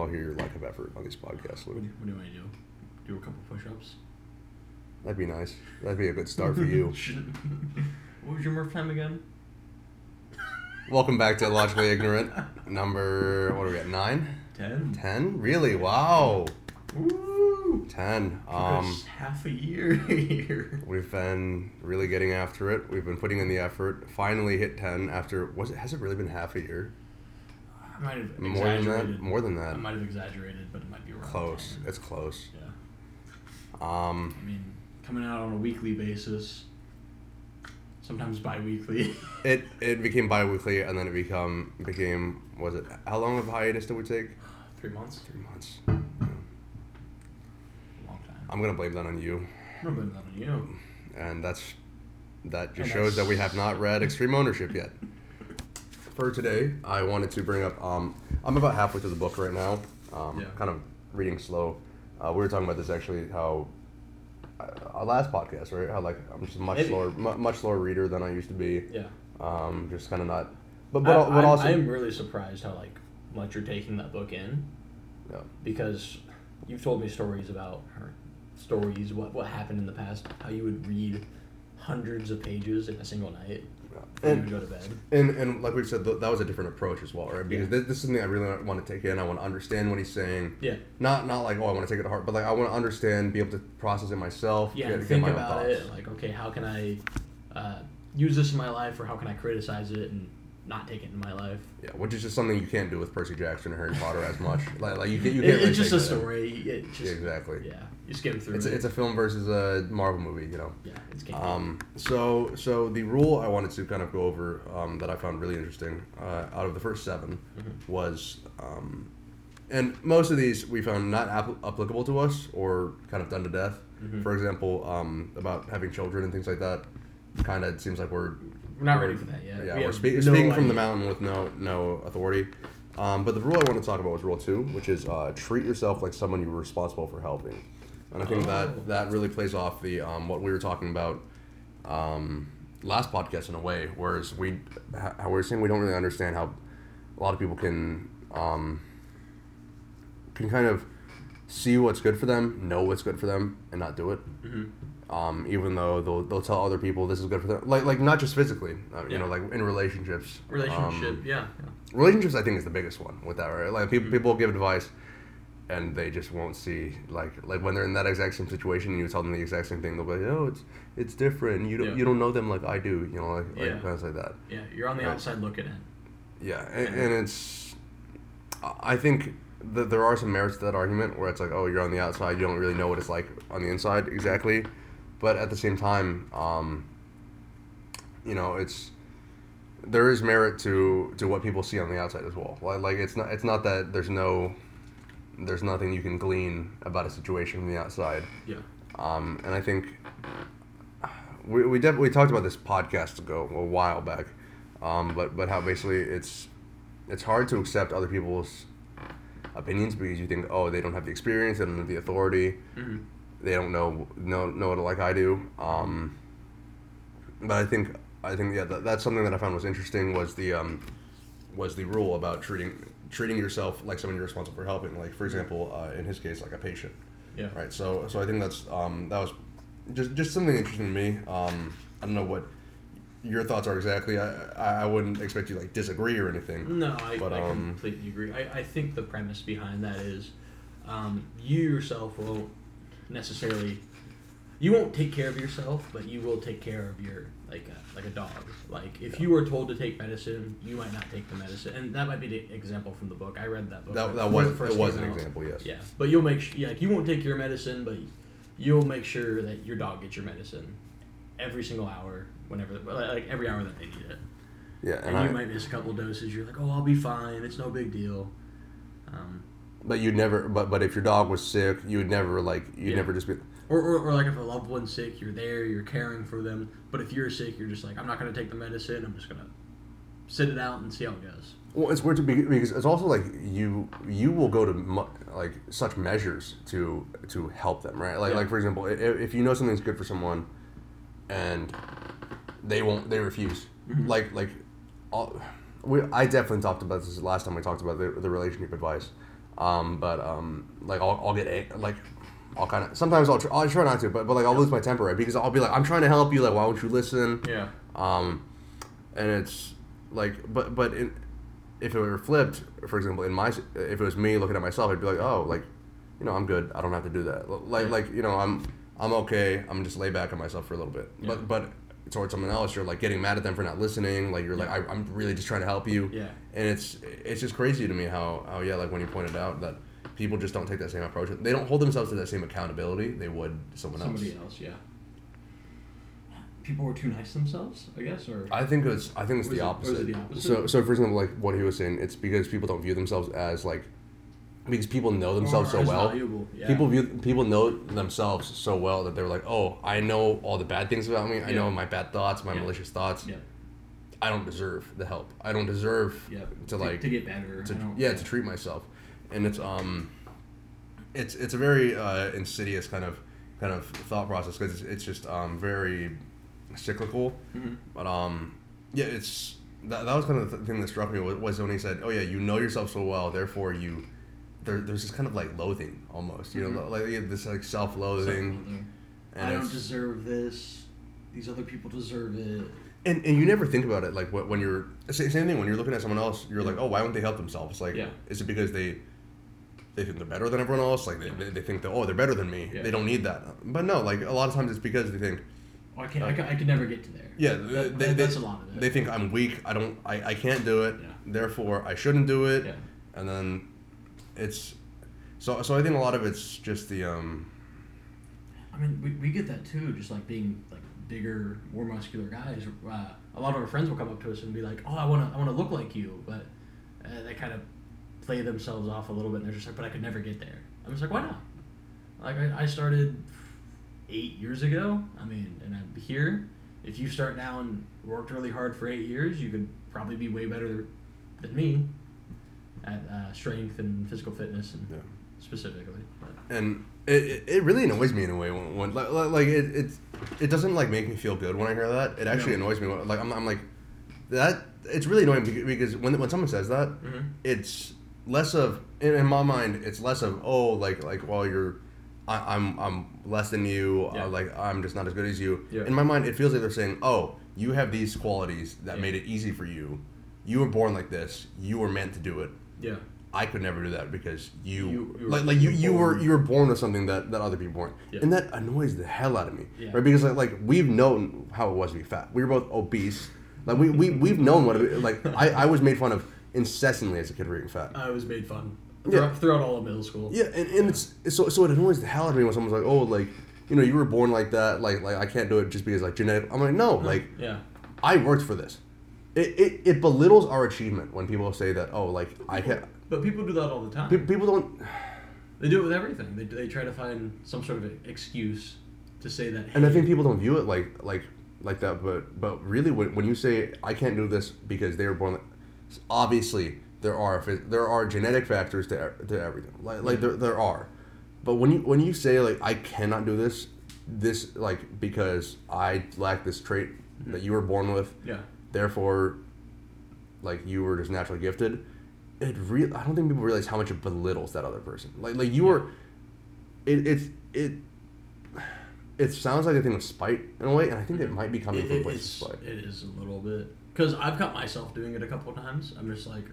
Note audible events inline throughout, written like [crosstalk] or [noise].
all hear your lack of effort on these podcasts, What Luke. do, what do I do? Do a couple push-ups. That'd be nice. That'd be a good start for [laughs] you. what was your Murph time again? Welcome back to Logically Ignorant. Number what are we at? Nine? Ten. Ten? Really? Wow. Woo! Ten. Um, half a year [laughs] here. we've been really getting after it. We've been putting in the effort. Finally hit ten after. Was it? Has it really been half a year? I might have More than that. More than I might have exaggerated, but it might be around Close. It's close. Yeah. Um, I mean, coming out on a weekly basis, sometimes bi-weekly. [laughs] it it became bi-weekly, and then it become became was it? How long of a hiatus did we take? Three months. Three months. A long time. I'm gonna blame that on you, I'm not blaming that on you. and that's that just And shows that we have not read Extreme Ownership yet. [laughs] For today, I wanted to bring up. Um, I'm about halfway through the book right now. Um, Yeah. Kind of reading slow. Uh, we were talking about this actually. How uh, our last podcast, right? How like I'm just a much Maybe. slower, mu- much slower reader than I used to be. Yeah. Um, just kind of not. But but, I, but I'm, also. I'm really surprised how like much you're taking that book in yeah. because you've told me stories about her stories, what what happened in the past, how you would read hundreds of pages in a single night And, go to bed. and and like we said, th- that was a different approach as well, right? Because Yeah. this, this is something I really want to take in. I want to understand what he's saying. Yeah. Not not like oh I want to take it to heart, but like I want to understand, be able to process it myself. Yeah, get- get think my about thoughts. it. Like, okay, how can I uh, use this in my life, or how can I criticize it and not take it in my life? Yeah, which is just something you can't do with Percy Jackson or Harry Potter as much. [laughs] Like, like you, you It- can't. really it's just a take that in. story. It's just, Yeah, exactly. Yeah, you skim through It's it. a, it's a film versus a Marvel movie, you know. yeah, it's game. Um, so so the rule I wanted to kind of go over um, that I found really interesting uh, out of the first 7 Mm-hmm. was, um, and most of these we found not app- applicable to us or kind of done to death. Mhm. For example, um, about having children and things like that. Kind of seems like we're We're not ready for that yet. Yeah, We we're spe- no speaking from the mountain with no no authority. Um, but the rule I want to talk about was rule two, which is uh, treat yourself like someone you're responsible for helping. And I think Oh. that that really plays off the um, what we were talking about um, last podcast in a way, whereas we how we were saying we don't really understand how a lot of people can um, can kind of see what's good for them, know what's good for them, and not do it. Mhm. Um, even though they'll, they'll tell other people this is good for them, like like not just physically, uh, you Yeah. know, like in relationships. Relationship, Um, yeah. relationships, I think, is the biggest one with that, right? Like people Mhm. people give advice, and they just won't see like like when they're in that exact same situation, and you tell them the exact same thing, they'll be like, oh, it's it's different. You don't Yeah. you don't know them like I do. You know, like, like Yeah. things like that. Yeah, you're on the Right. outside looking in. Yeah, And- and it's, I think that there are some merits to that argument where it's like, oh, you're on the outside, you don't really know what it's like on the inside exactly, but at the same time, um, you know, it's there is merit to to what people see on the outside as well. Like, like it's not it's not that there's no there's nothing you can glean about a situation from the outside. Yeah. Um, and I think we we definitely talked about this podcast ago a while back, um, but but how basically it's it's hard to accept other people's opinions because you think oh they don't have the experience they don't have the authority hmm they don't know know know it like I do. Um, but I think I think yeah that, that's something that I found was interesting was the um, was the rule about treating treating yourself like someone you're responsible for helping. Like for example, uh, in his case, like a patient. Yeah. Right. So so I think that's um, that was just just something interesting to me. Um, I don't know what your thoughts are exactly. I, I wouldn't expect you to, like disagree or anything. No, I, But, I um, completely agree. I, I think the premise behind that is um, you yourself won't necessarily you won't take care of yourself, but you will take care of your like a, like a dog. Like if you were told to take medicine, you might not take the medicine, and that might be the example from the book. I read that book. That, that was it was an out. example. Yes. Yeah, but you'll make sure, yeah, like you won't take your medicine, but you'll make sure that your dog gets your medicine every single hour, whenever, like every hour that they need it. Yeah. And, And, you I, might miss a couple doses. You're like, oh, I'll be fine. It's no big deal. Um, but you'd never. But but if your dog was sick, you would never like you'd Yeah. never just be. or, or, or like if a loved one's sick, you're there, you're caring for them. But if you're sick, you're just like, I'm not gonna take the medicine. I'm just gonna sit it out and see how it goes. Well, it's weird to be because it's also like you you will go to mu- like such measures to to help them, right? Like Yeah. like for example, if, if you know something's good for someone, and they won't, they refuse. Mhm. Like like, all, we I definitely talked about this last time we talked about the, the relationship advice. Um, but um, like I'll, I'll get a- like I'll kind of sometimes I'll try, I'll try not to, but but like I'll lose my temper right because I'll be like I'm trying to help you like why won't you listen? Yeah. Um, and it's like but but in, if it were flipped, for example, in my if it was me looking at myself, I'd be like oh like you know I'm good I don't have to do that like Yeah. like you know I'm I'm okay I'm just lay back on myself for a little bit Yeah. but but towards someone else you're like getting mad at them for not listening like you're like I, I'm really just trying to help you Yeah. and it's it's just crazy to me how how yeah like when you pointed out that people just don't take that same approach they don't hold themselves to that same accountability they would someone Somebody else else. yeah. People were too nice to themselves, I guess, or I think it's I think it's the it- opposite. it the opposite? So so for example like what he was saying it's because people don't view themselves as like because people know themselves so well Yeah. people view people know themselves so well that they're like oh I know all the bad things about me I know my bad thoughts my Yeah. malicious thoughts Yeah. I don't deserve the help I don't deserve Yeah. to like to get better. to, yeah to treat myself and it's um it's it's a very uh, insidious kind of kind of thought process because it's, it's just um very cyclical Mhm. but um yeah it's that, that was kind of the thing that struck me was when he said oh yeah you know yourself so well therefore you there, there's this kind of like loathing almost you know Mhm. like you have this like self-loathing I don't deserve this. These other people deserve it. and, and you never think about it like wh- when you're sa- same thing when you're looking at someone else you're like oh why won't they help themselves like Yeah. is it because they they think they're better than everyone else like they, Yeah. they, think that oh they're better than me they don't need that but no like a lot of times it's because they think Oh, I can I, can, I could never get to there. yeah That- they, that- they, that's a lot of it. they think i'm weak i don't i, I can't do it Yeah. therefore i shouldn't do it Yeah. and then it's so so i think a lot of it's just the um I mean, we, we get that too, just like being like bigger, more muscular guys. Uh, a lot of our friends will come up to us and be like, "Oh, I want to, I want to look like you," but uh, they kind of play themselves off a little bit, and they're just like, "But I could never get there." I'm just like, "Why not?" Like I, I started eight years ago. I mean, and I'm here. If you start now and worked really hard for eight years, you could probably be way better than me at uh, strength and physical fitness and Yeah. specifically. But, and it, it, really annoys me in a way when, when like, it, it it doesn't like make me feel good when I hear that. It actually Yeah. annoys me. When, like I'm, I'm like that. It's really annoying because when when someone says that, Mhm. it's less of in, my mind. It's less of oh like like well you're. I, I'm I'm less than you. Yeah. Uh, like I'm just not as good as you. Yeah. In my mind, it feels like they're saying, "Oh, you have these qualities that Yeah. made it easy for you. You were born like this. You were meant to do it. Yeah. I could never do that because you, You- you were- like like you you were you were born with something that, that other people weren't, Yeah. and that annoys the hell out of me, Yeah. right? Because like, like we've known how it was to be fat. We were both obese. Like we we we've known what it, like I, I was made fun of incessantly as a kid for being fat. I was made fun Yeah. throughout, throughout all of middle school. Yeah, and, and it's so so it annoys the hell out of me when someone's like, oh, like you know you were born like that, like like I can't do it just because like genetic. I'm like no, like yeah, I worked for this. It, it, it belittles our achievement when people say that oh like I can't. but people do that all the time. pe- People don't. they do it with everything. They, they try to find some sort of excuse to say that. and I think people don't view it like like like that. But but really, when, when you say I can't do this because they were born, like, obviously there are there are genetic factors to to everything. Like like there, there are, but when you when you say like I cannot do this, this like because I lack this trait that mm-hmm. you were born with, Yeah, therefore, like you were just naturally gifted. It real I don't think people realize how much it belittles that other person. Like like you were, it it's it. It sounds like a thing of spite in a way, and I think it might be coming it, from a place of spite. it is a little bit because I've caught myself doing it a couple of times. I'm just like,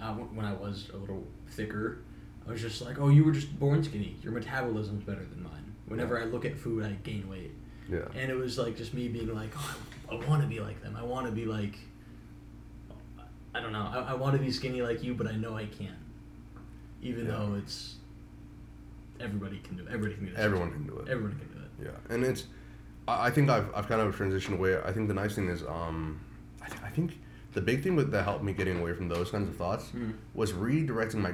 uh, when when I was a little thicker, I was just like, oh, you were just born skinny. Your metabolism's better than mine. Whenever I look at food, I gain weight. Yeah. And it was like just me being like, oh, I, I want to be like them. I want to be like, I don't know. I, I want to be skinny like you, but I know I can't. Even Yeah. though it's everybody can do it. Everybody can do it. Everyone can do it. Everyone can do it. Yeah, and it's. I I think I've, I've kind of transitioned away. I think the nice thing is, um, I, th- I think the big thing with, that helped me getting away from those kinds of thoughts Mhm. was redirecting my.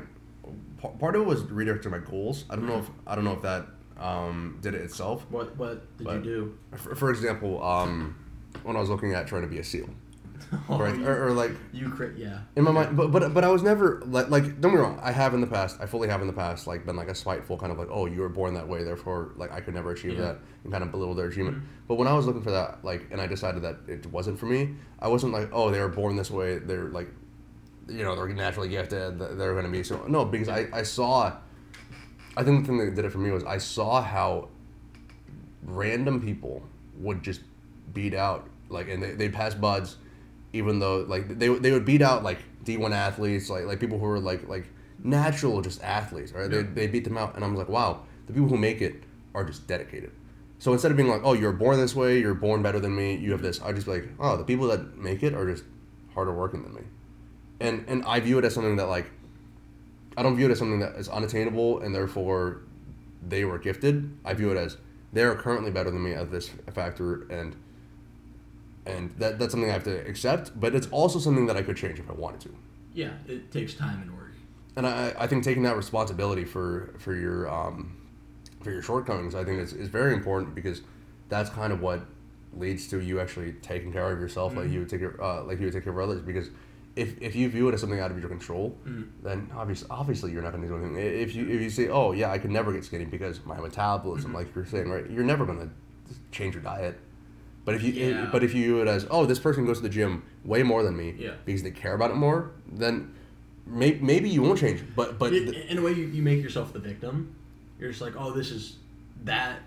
pa- Part of it was redirecting my goals. I don't know if I don't know if that um, did it itself. What What did But- you do? For, for example, um, when I was looking at trying to be a SEAL? [laughs] Oh, you, Or, or like you crit. Yeah. in my mind, but but but I was never like like don't get me wrong. I have in the past, I fully have in the past, like been like a spiteful kind of like, oh, you were born that way, therefore like I could never achieve Yeah. that, and kind of belittle their achievement. Mhm. But when I was looking for that, like, and I decided that it wasn't for me, I wasn't like, oh, they were born this way. They're like, you know they're naturally gifted. They're going to be so no because I I saw. I think the thing that did it for me was I saw how random people would just beat out like and they they'd pass BUD/S, even though like they they would beat out like D one athletes like like people who were like like natural just athletes right Yeah. they they beat them out and I was like wow the people who make it are just dedicated. So instead of being like, oh, you're born this way, you're born better than me, you have this, I just be like, oh, the people that make it are just harder working than me. And and I view it as something that like I don't view it as something that is unattainable and therefore they were gifted. I view it as they're currently better than me at this factor and and that that's something I have to accept, but it's also something that I could change if I wanted to. Yeah, it takes time and work. And I, I think taking that responsibility for for your um, for your shortcomings, I think is, is very important because that's kind of what leads to you actually taking care of yourself like you would take care, uh, like you would take care of others. Because if, if you view it as something out of your control, Mhm. then obviously obviously you're not going to do anything. If you if you say, oh yeah, I could never get skinny because my metabolism, like you're saying, right, you're never going to change your diet. But if you Yeah. but if you view it as oh this person goes to the gym way more than me Yeah. because they care about it more, then may, maybe you won't change. But but I- the- in a way, you, you make yourself the victim. You're just like, oh, this is that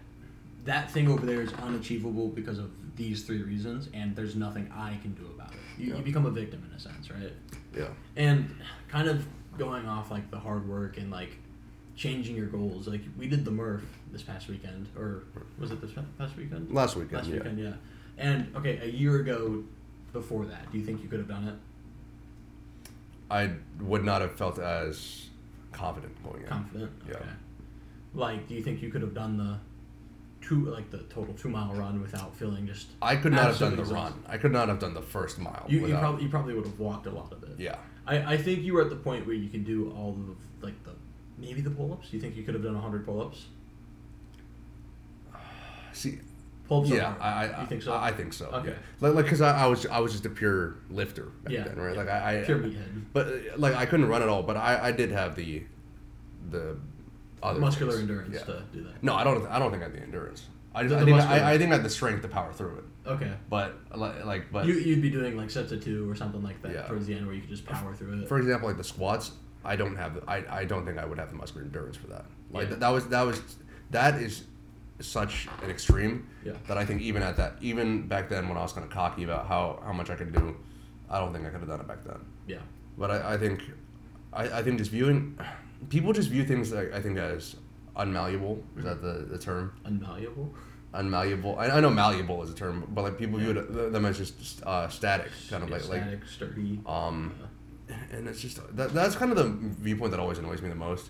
that thing over there is unachievable because of these three reasons, and there's nothing I can do about it. You, Yeah. you become a victim in a sense, right? yeah. And kind of going off like the hard work and like changing your goals. Like we did the Murph this past weekend, or was it this past weekend? Last weekend, Last yeah. weekend, yeah. And okay, a year ago, before that, do you think you could have done it? I would not have felt as confident going in. Confident. Yeah. Okay. Like, do you think you could have done the two, like the total two mile run without feeling just? I could not have done the absolutely run. I could not have done the first mile. You, you probably you probably would have walked a lot of it. Yeah. I, I think you were at the point where you can do all of like the maybe the pull ups. You think you could have done hundred pull ups? [sighs] See. Pull ups. Yeah, I, I, you think so? I, I think so. Okay. Yeah. Like, like, cause I, I was, I was just a pure lifter back Yeah, then, right? yeah. Like, I, I Pure meathead. But like, I couldn't run at all. But I, I did have the, the, other muscular things. endurance Yeah. to do that. No, I don't. I don't think I had the endurance. I just, I, think I, I think I had the strength to power through it. Okay. But like, like, but you you'd be doing like sets of two or something like that Yeah. towards the end where you could just power through it. for example, like the squats, I don't have. I, I don't think I would have the muscular endurance for that. Like Yeah. th- that was that was that is such an extreme Yeah. that I think even at that even back then when I was kind of cocky about how how much I could do, I don't think I could have done it back then. yeah. But I, I think I, I think just viewing people just view things like I think as unmalleable. Is that the, the term? Unmalleable. Unmalleable. I, I know malleable is a term, but like people view it, them as just uh, static, kind of Yeah, like like static, sturdy. um, and it's just that, that's kind of the viewpoint that always annoys me the most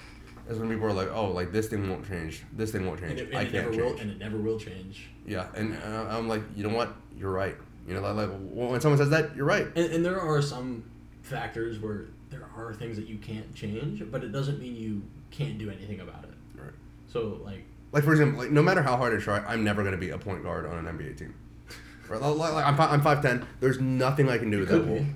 is when people are like, oh, like this thing won't change, this thing won't and change, it, and I can't change. will, and it never will change. yeah, and uh, I'm like, you know what, you're right. You know, like, like when someone says that, you're right. And, and there are some factors where there are things that you can't change, but it doesn't mean you can't do anything about it. Right. So like, Like for example, like no matter how hard I try, I'm never gonna be a point guard on an NBA team. [laughs] Right? Like, like, I'm I'm five ten. There's nothing I can do You that could be.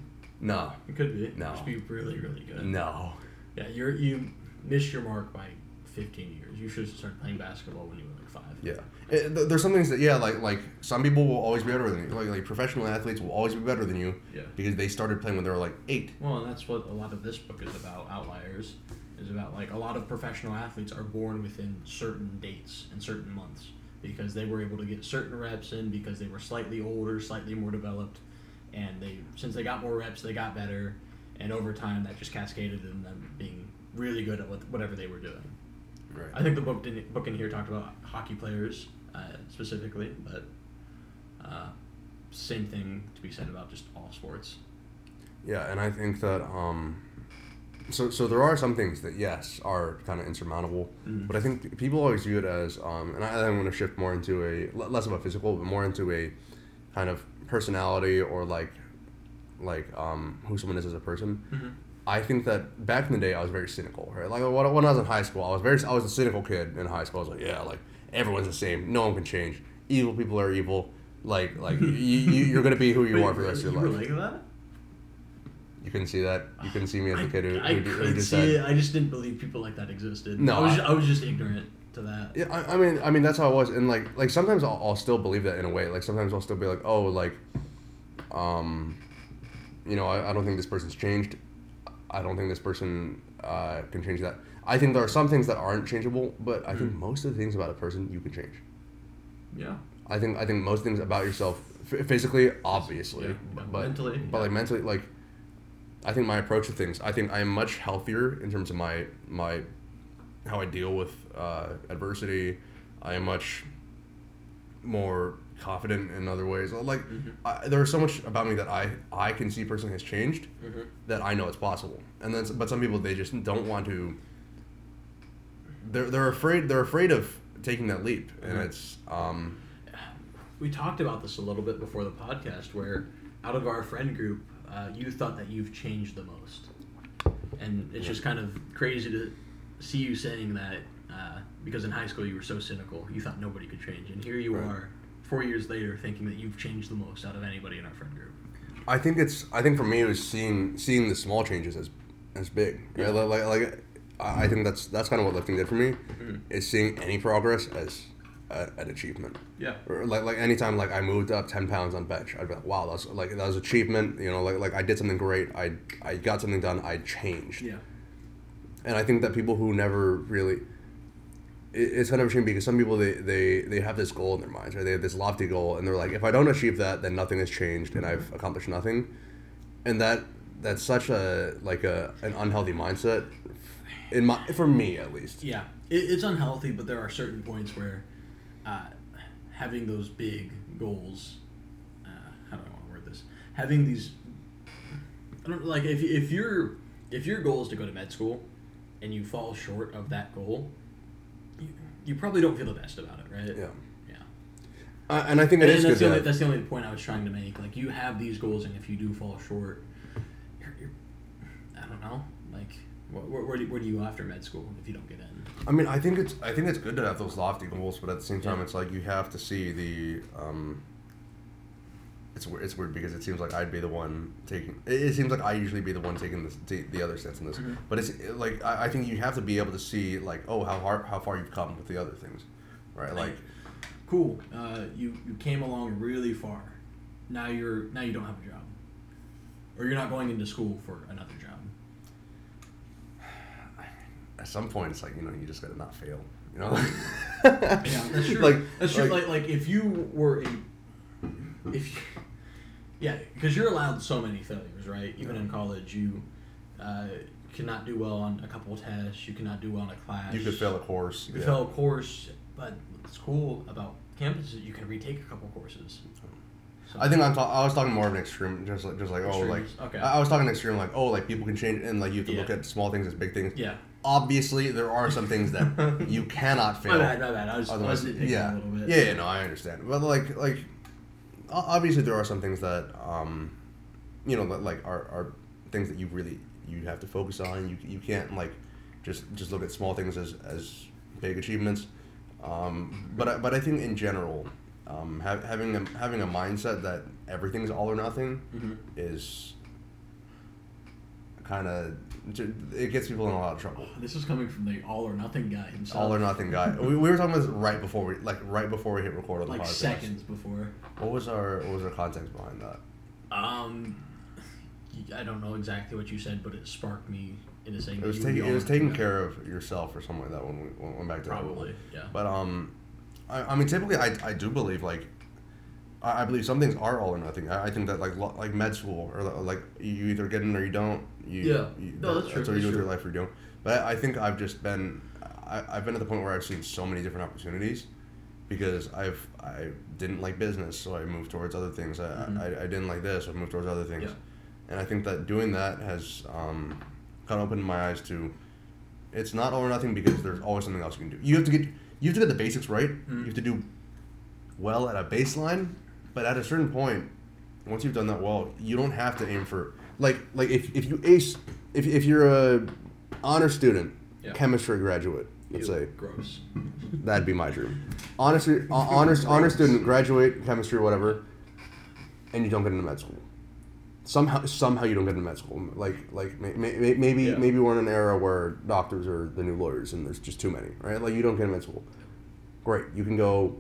No, it could be. No. Just be really, really good. no. Yeah, you're you missed your mark by 15 years. You should have started playing basketball when you were five. Yeah, th- there's some things that yeah, like like some people will always be better than you. Like like professional athletes will always be better than you Yeah. because they started playing when they were like eight. Well, and that's what a lot of this book is about. Outliers is about like a lot of professional athletes are born within certain dates and certain months because they were able to get certain reps in because they were slightly older, slightly more developed, and they since they got more reps, they got better, and over time that just cascaded in them being really good at what, whatever they were doing. Right. I think the book didn't, book in here talked about hockey players uh, specifically, but uh, same thing to be said about just all sports. Yeah, and I think that um, so so there are some things that yes are kind of insurmountable, Mhm. but I think people always view it as um, and I, I'm going to shift more into a less of a physical, but more into a kind of personality or like like um, who someone is as a person. Mm-hmm. I think that back in the day I was very cynical, right? Like when I was in high school, I was very I was a cynical kid in high school. I was like, yeah, like everyone's the same, no one can change. Evil people are evil. Like like [laughs] you, you you're gonna be who you are for the rest of your you life. like that? You couldn't see that. You couldn't see me as a kid who, I, I who, who just see it. I just didn't believe people like that existed. No, I was, I- I was just ignorant to that. Yeah, I, I mean, I mean that's how I was, and like, like sometimes I'll, I'll still believe that in a way. Like sometimes I'll still be like, oh, like, um, you know, I, I don't think this person's changed. I don't think this person uh, can change that. I think there are some things that aren't changeable, but I think most of the things about a person you can change. Yeah. I think I think most things about yourself, physically, obviously, Yeah, but but mentally, but yeah. like mentally, like I think my approach to things. I think I am much healthier in terms of my my how I deal with uh, adversity. I am much more confident in other ways. Like Mm-hmm. I, there's so much about me that I I can see personally has changed Mhm. that I know it's possible. And then, but some people they just don't want to. They're they're afraid they're afraid of taking that leap, and Mhm. it's um We talked about this a little bit before the podcast, where out of our friend group, uh, you thought that you've changed the most, and it's just kind of crazy to see you saying that uh, because in high school you were so cynical, you thought nobody could change, and here you Right. are, four years later, thinking that you've changed the most out of anybody in our friend group. I think it's. I think for me, it was seeing seeing the small changes as as big. Right? Yeah. Like, like, like, I I think that's that's kind of what lifting did for me. Mhm. Is seeing any progress as a, an achievement. Yeah. Or like like anytime like I moved up ten pounds on bench, I'd be like, wow, that's like that was achievement. You know, like like I did something great. I I got something done. I changed. Yeah. And I think that people who never really it's kind of a shame because some people they, they, they have this goal in their minds, right? They have this lofty goal, and they're like, if I don't achieve that, then nothing has changed, and I've accomplished nothing. And that that's such a like a an unhealthy mindset, in my for me at least. Yeah, it, it's unhealthy, but there are certain points where uh, having those big goals. Uh, how do I want to word this? Having these, I don't like if if your if your goal is to go to med school, and you fall short of that goal, you, probably don't feel the best about it, right? Yeah. Yeah. Uh, and I think it And is that's the, only, that's the only point I was trying to make. Like you have these goals, and if you do fall short, you're, you're I don't know. Like where, where, where, do, where do you go after med school if you don't get in? I mean, I think it's I think it's good to have those lofty goals, but at the same time, Yeah. it's like you have to see the. Um, it's weird. It's weird because it seems like I'd be the one taking. It, seems like I usually be the one taking this, the, the other steps in this. Mhm. But it's like I, I think you have to be able to see like oh how hard how far you've come with the other things, right? Like cool. Uh, you you came along really far. Now you're now you don't have a job, or you're not going into school for another job. [sighs] at some point, it's like you know you just gotta not fail. You know. Yeah, that's [laughs] true. Like that's true. like- Like, like if you were a, if, you, yeah, because you're allowed so many failures, right? Even in college, you uh, cannot do well on a couple of tests. You cannot do well on a class. you could fail a course. You could yeah. fail a course, but what's cool about campus is you can retake a couple courses. So- I think I'm ta- I was talking more of an extreme, just like just like oh like okay. I, I was talking extreme like oh like people can change and like you have to look at small things as big things. yeah. Obviously, there are some things that [laughs] you cannot fail. My bad, my bad. I was, I was yeah, a little bit. yeah, yeah, no, I understand. But like, like, obviously, there are some things that, um, you know, like are, are things that you really you have to focus on. You you can't like just just look at small things as as big achievements. Um, but I, but I think in general, um, ha- having a, having a mindset that everything's all or nothing Mhm. is kind of it gets people in a lot of trouble. This is coming from the all or nothing guy himself. All or nothing guy. we, we were talking about this right before we like right before we hit record on the Like podcast. seconds before. What was our what was our context behind that? Um, I don't know exactly what you said, but it sparked me into saying It was you would be taking it was taking care of yourself or something like that when we when we went back to Probably, yeah. But um, I, I mean typically I, I do believe like I, I believe some things are all or nothing. I, I think that like like med school or like you either get in or you don't. You, Yeah. You, No, that's true, what you that's do with your life or you don't. But I, I think I've just been I, I've been at the point where I've seen so many different opportunities because I've I didn't like business, so I moved towards other things. I, Mhm. I, I didn't like this, so I moved towards other things. Yeah. And I think that doing that has um, kind of opened my eyes to it's not all or nothing because there's always something else you can do. You have to get you have to get the basics right. Mm. You have to do well at a baseline, but at a certain point, once you've done that well, you don't have to aim for like like if, if you ace if, if you're a honor student, Yeah. chemistry graduate, let's Ew, say gross. [laughs] that'd be my dream. Honor uh, honors honor student, graduate chemistry, whatever, and you don't get into med school. Somehow, somehow you don't get into med school. Like, like may, may, maybe Yeah. maybe we're in an era where doctors are the new lawyers, and there's just too many, right? Like, you don't get into med school. Great, you can go.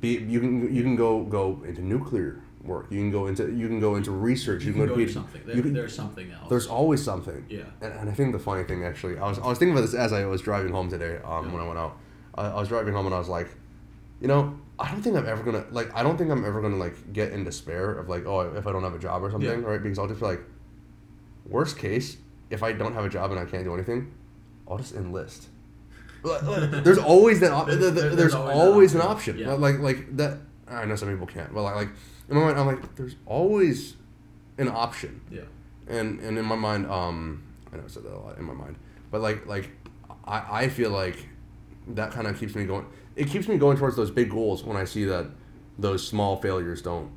Be you can you can go go into nuclear work. You can go into you can go into research. You, You, can go to PhD. something. There, can- there's something else. there's always something. yeah. And, and I think the funny thing actually, I was I was thinking about this as I was driving home today. Um, Yeah. when I went out, I, I was driving home and I was like, you know, I don't think I'm ever gonna like. I don't think I'm ever gonna like get in despair of like, oh, if I don't have a job or something, Yeah. right? Because I'll just be like, worst case, if I don't have a job and I can't do anything, I'll just enlist. [laughs] There's always that. Op- There- there- there- there's, there's always always, an option. option. Yeah. Like like that. I know some people can't, but like like in my mind, I'm like, there's always an option Yeah. and and in my mind, um, I know I said that a lot in my mind, but like like I I feel like that kind of keeps me going. It keeps me going towards those big goals when I see that those small failures don't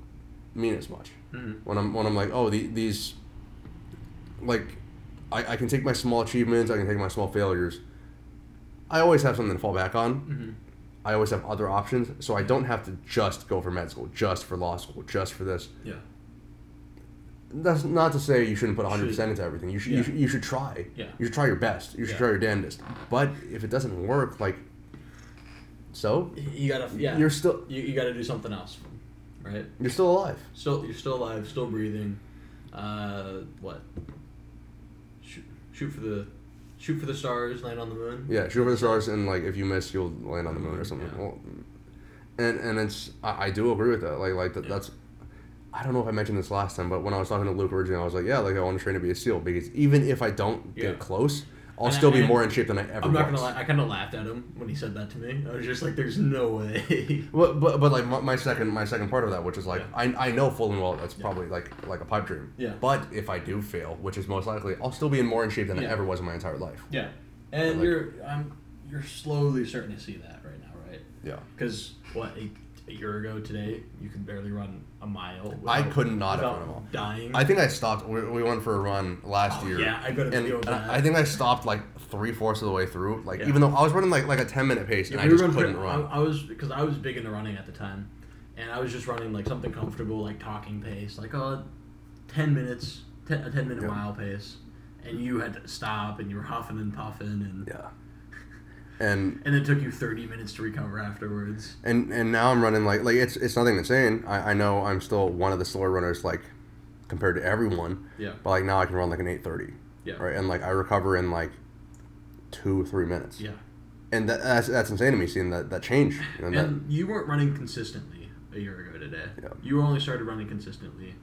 mean as much. Mhm. When I'm when I'm like, oh, the, these like I, I can take my small achievements, I can take my small failures. I always have something to fall back on. Mhm. I always have other options, so I don't have to just go for med school, just for law school, just for this. Yeah. That's not to say you shouldn't put 100% into everything. You should, Yeah. you should you should try. Yeah. You should try your best. You should Yeah. try your damnedest. But if it doesn't work, like so, You gotta. Yeah. you're still you, you gotta do something else, right? you're still alive. Still, you're still alive, still breathing. Uh, what? Shoot, shoot for the, shoot for the stars, land on the moon. Yeah, shoot for the stars and like if you miss, you'll land on the moon or something. Yeah. Well, and and it's I, I do agree with that. Like like that, Yeah. that's I don't know if I mentioned this last time, but when I was talking to Luke originally, I was like, yeah, like I want to train to be a SEAL because even if I don't Yeah. get close, I'll And I- still be more in shape than I ever I'm not was. gonna lie. I kind of laughed at him when he said that to me. I was just like, "There's no way." [laughs] But, but, but like my, my second my second part of that, which is like Yeah. I, I know full and well that's Yeah. probably like like a pipe dream. Yeah. But if I do fail, which is most likely, I'll still be in more in shape than I ever was in my entire life. yeah, and Like- you're I'm you're slowly starting to see that right now, right? Yeah. Because what a, a year ago today, you could barely run a mile. I could not have run a mile. Dying. I think I stopped. We, we went for a run last Oh, year. yeah, I got a and video that. I think I stopped like three fourths of the way through. Like Yeah. even though I was running like like a ten minute pace Yeah, and we I just couldn't pretty- run. I, I was because I was big into running at the time, and I was just running like something comfortable, like talking pace, like uh, ten minutes, ten, a ten minute Yeah. mile pace, and you had to stop, and you were huffing and puffing, and yeah. And and it took you thirty minutes to recover afterwards. and and now I'm running like like it's it's nothing insane. I, I know I'm still one of the slower runners like compared to everyone, Yeah, but like now I can run like an eight thirty. yeah, Right, and like I recover in like two three minutes. yeah. and that, that's that's insane to me seeing that that change. You know, that, And you weren't running consistently a year ago today. Yeah. You only started running consistently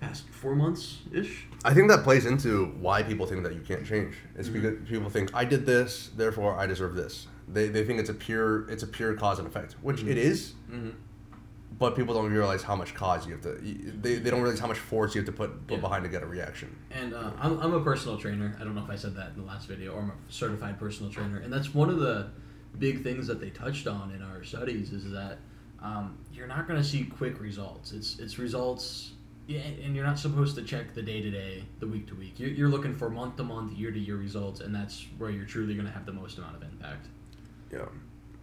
past four months ish. I think that plays into why people think that you can't change. It's Mhm. because people think I did this, therefore I deserve this. They, they think it's a pure it's a pure cause and effect, which Mhm. it is. Mm-hmm. But people don't realize how much cause you have to. They, they don't realize how much force you have to put put Yeah. behind to get a reaction. And uh, I'm, I'm a personal trainer. I don't know if I said that in the last video, or I'm a certified personal trainer. And that's one of the big things that they touched on in our studies is that um, you're not going to see quick results. It's it's results, yeah, and you're not supposed to check the day to day, the week to week. You're, you're looking for month to month, year to year results, and that's where you're truly going to have the most amount of impact. Yeah.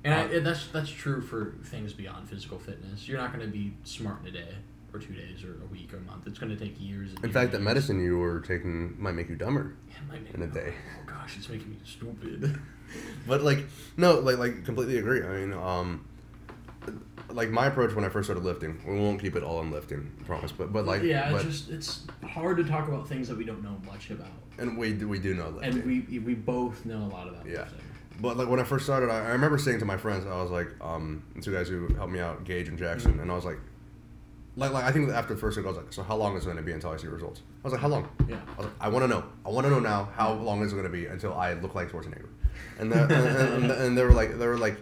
And, I, Uh, and that's that's true for things beyond physical fitness. You're not going to be smart in a day or two days or a week or a month. It's going to take years. And In fact, that medicine you were taking might make you dumber. Yeah, it might make in a day. Oh gosh, it's making me stupid. [laughs] But like no, like like completely agree. I mean, um, like my approach when I first started lifting, we won't keep it all on lifting, I promise. But but like yeah, but, it's just it's hard to talk about things that we don't know much about, and we do we do know lifting. and we we both know a lot about Yeah. lifting. But like when I first started, I, I remember saying to my friends, I was like, um, two guys who helped me out, Gage and Jackson, Mhm. and I was like, like, like I think after the first week, I was like, so how long is it going to be until I see results? I was like, how long? Yeah. I was like, I want to know. I want to know now how long is it going to be until I look like Schwarzenegger? And, the, and, and, and they were like, they were like,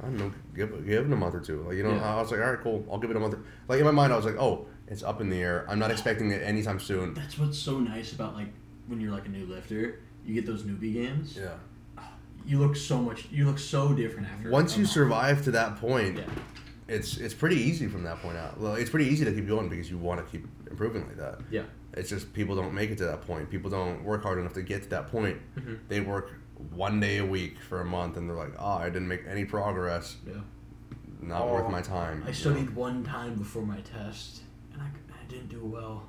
I don't know, give give it a month or two. Like you know, Yeah. I was like, all right, cool, I'll give it a month. Like in my mind, I was like, oh, it's up in the air. I'm not expecting it anytime soon. That's what's so nice about like when you're like a new lifter, you get those newbie games. Yeah. You look so much. You look so different after. Once you survive to that point, Yeah. it's it's pretty easy from that point out. Well, it's pretty easy to keep going because you want to keep improving like that. Yeah. It's just people don't make it to that point. People don't work hard enough to get to that point. Mhm. They work one day a week for a month, and they're like, "Oh, I didn't make any progress. Yeah. Not Oh, worth my time." I studied know? one time before my test, and I, I didn't do well.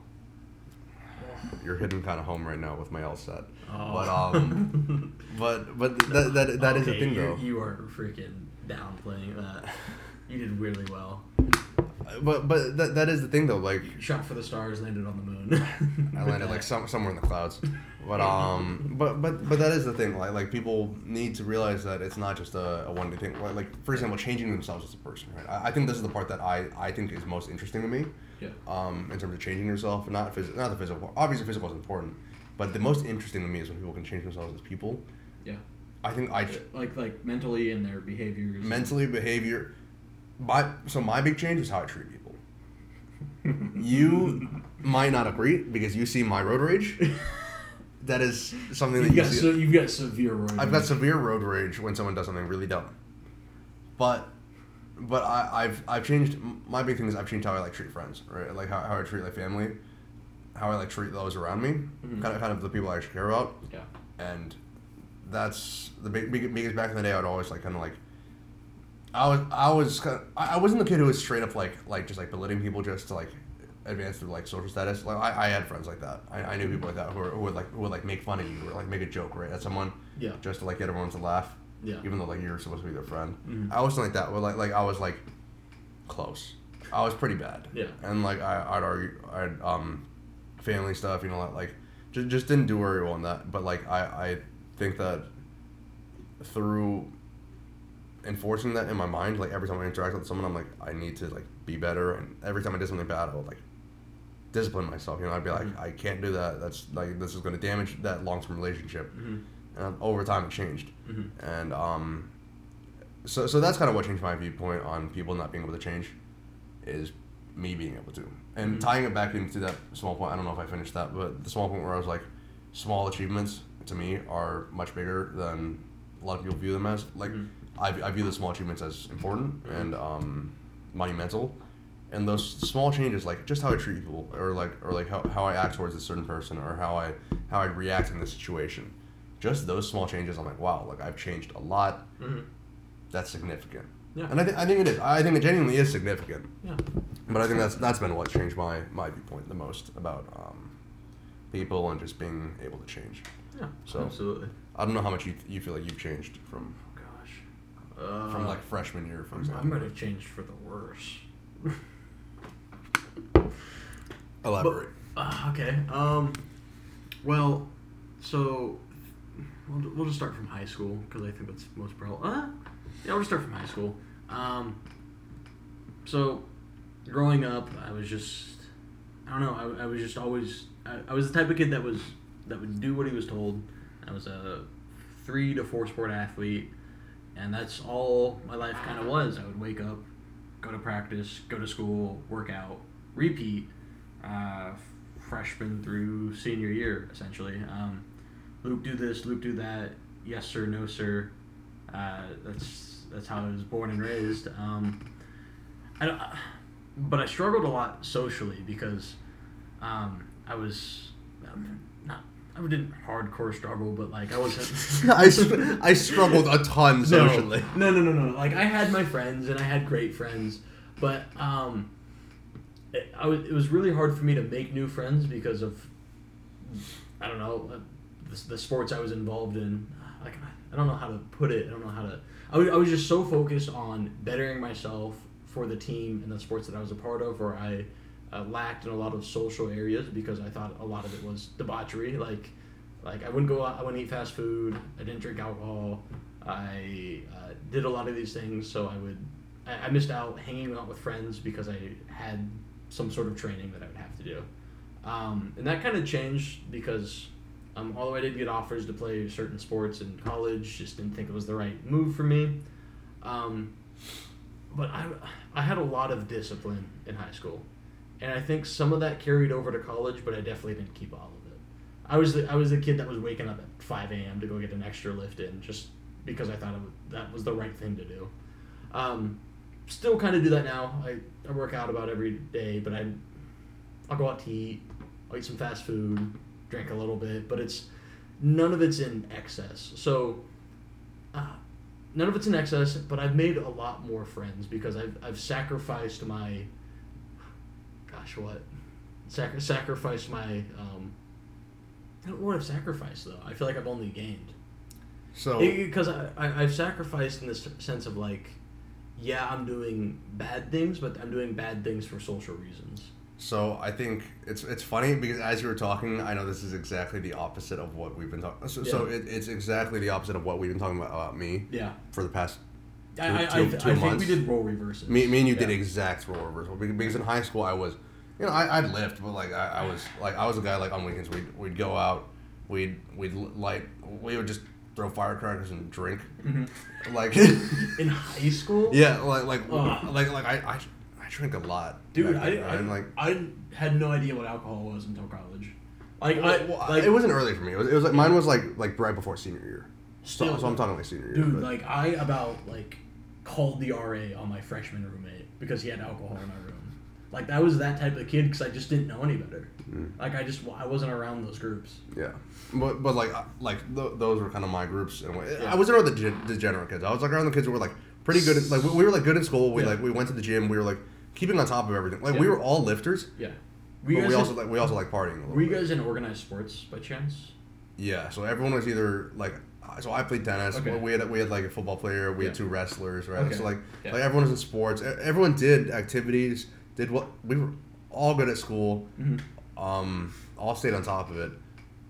Oh. You're hitting kind of home right now with my LSAT. Oh. But um, [laughs] but but that that, that is the Okay, thing though. You are freaking downplaying that. You did really well. But but that, that is the thing though. Like Shot for the stars, landed on the moon. I landed like some, somewhere in the clouds. But um, but but but that is the thing. Like like people need to realize that it's not just a, a one day thing. Like, like for example, changing themselves as a person. Right. I, I think this is the part that I I think is most interesting to me. Yeah. Um, in terms of changing yourself, not phys- not the physical. Obviously, physical is important, but the most interesting to me is when people can change themselves as people. Yeah. I think I like like mentally and their behaviors. mentally behavior. My so my big change is how I treat people. you might not agree because you see my road rage. That is something that You've you got you've got severe road. I've got rage. severe road rage when someone does something really dumb. But, but I, I've I've changed. My big thing is I've changed how I like treat friends, right? Like how, how I treat like family, how I like treat those around me, Mhm. kind of kind of the people I actually care about, Yeah. and that's the big, big biggest back in the day. I'd always like kind of like. I was I was kind of, I wasn't the kid who was straight up like like just like belittling people just to like advance through like social status. Like I, I had friends like that. I, I knew people like that who, were, who would like who would like make fun of you or like make a joke right at someone Yeah. just to like get everyone to laugh, Yeah. even though like you're supposed to be their friend. Mhm. I wasn't like that. But like like I was like close. I was pretty bad. Yeah. And like I I'd argue I'd um family stuff you know like just just didn't do very well in that. But like I I think that through enforcing that in my mind, like every time I interact with someone, I'm like I need to like be better. And every time I did something bad, I would like discipline myself. You know, I'd be like Mhm. I can't do that. That's like this is going to damage that long term relationship. Mhm. And over time, it changed Mhm. and um, so so that's kind of what changed my viewpoint on people not being able to change, is me being able to, and Mhm. tying it back into that small point. I don't know if I finished that, but the small point where I was like, small achievements to me are much bigger than a lot of people view them as. Like Mhm. I, I view the small achievements as important and um, monumental. And those small changes, like just how I treat people, or like, or like how, how I act towards a certain person, or how I how I react in this situation, just those small changes, I'm like, wow, like I've changed a lot. Mhm. That's significant. Yeah. And I, th- I think it is. I think it genuinely is significant. Yeah. But I think that's that's been what changed my my viewpoint the most about um, people and just being able to change. Yeah. So- absolutely. I don't know how much you you feel like you've changed from. Uh, from like freshman year, for example. I might have changed for the worse. Elaborate. Uh, okay. Um. Well, so we'll, we'll just start from high school because I think that's most probably. Uh, yeah, we'll just start from high school. Um. So, growing up, I was just, I don't know, I, I was just always, I, I was the type of kid that was that would do what he was told. I was a three to four sport athlete, and that's all my life kind of was. I would wake up, go to practice, go to school, work out, repeat, uh, freshman through senior year, essentially. Um, Luke, do this. Luke, do that. Yes, sir. No, sir. Uh, that's that's how I was born and raised. Um, I don't, but I struggled a lot socially because um, I was. I didn't hardcore struggle, but like I wasn't. [laughs] I, str- I struggled a ton socially. No, no, no, no, no. Like I had my friends and I had great friends, but um, it, I was, it was really hard for me to make new friends because of I don't know uh, the, the sports I was involved in. Like I don't know how to put it. I don't know how to. I was, I was just so focused on bettering myself for the team and the sports that I was a part of, where I uh, lacked in a lot of social areas because I thought a lot of it was debauchery. Like, like I wouldn't go out. I wouldn't eat fast food. I didn't drink alcohol. I uh, did a lot of these things, so I would. I, I missed out hanging out with friends because I had some sort of training that I would have to do, um, and that kind of changed because um, although I did get offers to play certain sports in college, just didn't think it was the right move for me. Um, but I, I had a lot of discipline in high school, and I think some of that carried over to college, but I definitely didn't keep all of it. I was the, I was the kid that was waking up at five a.m. to go get an extra lift in just because I thought was, that was the right thing to do. Um, still kind of do that now. I, I work out about every day, but I I'll go out to eat. I'll eat some fast food, drink a little bit, but it's none of it's in excess. So uh, none of it's in excess, but I've made a lot more friends because I've I've sacrificed my gosh what sacrificed my um, I don't know what I've sacrificed though. I feel like I've only gained So because I, I I've sacrificed in this sense of like yeah, I'm doing bad things, but I'm doing bad things for social reasons. So I think it's it's funny because as you were talking, I know this is exactly the opposite of what we've been talking. So, so it, it's exactly the opposite of what we've been talking about, about me Yeah, for the past. I, Two- I, I, two- th- two I think months. we did role reverses. Me, me and you did exact role reversal because in high school I was, you know, I, I'd lift, but like I, I was like I was a guy like on weekends we'd we'd go out, we'd we'd like we would just throw firecrackers and drink, Mhm. like [laughs] in high school. yeah, like like Ugh. like like I, I I drink a lot, Dude, I, I? And, like. I had no idea what alcohol was until college. Like, Well, I, well, like it wasn't early for me. It was, it was like mine was like like right before senior year. So, Still, so I'm talking like senior year. dude, but- like I about like called the RA on my freshman roommate because he had alcohol in our room. Like that was that type of kid because I just didn't know any better. Mm. Like I just I wasn't around those groups. yeah, but but like uh, like th- those were kind of my groups. And Yeah. I wasn't around the ge- degenerate kids. I was like around the kids who were like pretty good. At, like we, we were like good in school. We Yeah. like we went to the gym. We were like keeping on top of everything. Like we were all lifters. Yeah. But we also in, like we also like partying a little were you bit. guys in organized sports by chance? Yeah, so everyone was either like, so I played tennis. Okay. We had we had like a football player. We had two wrestlers, right? Okay. So like Yeah. like everyone was in sports. Everyone did activities. Did what we were all good at school. Mm-hmm. Um, all stayed on top of it.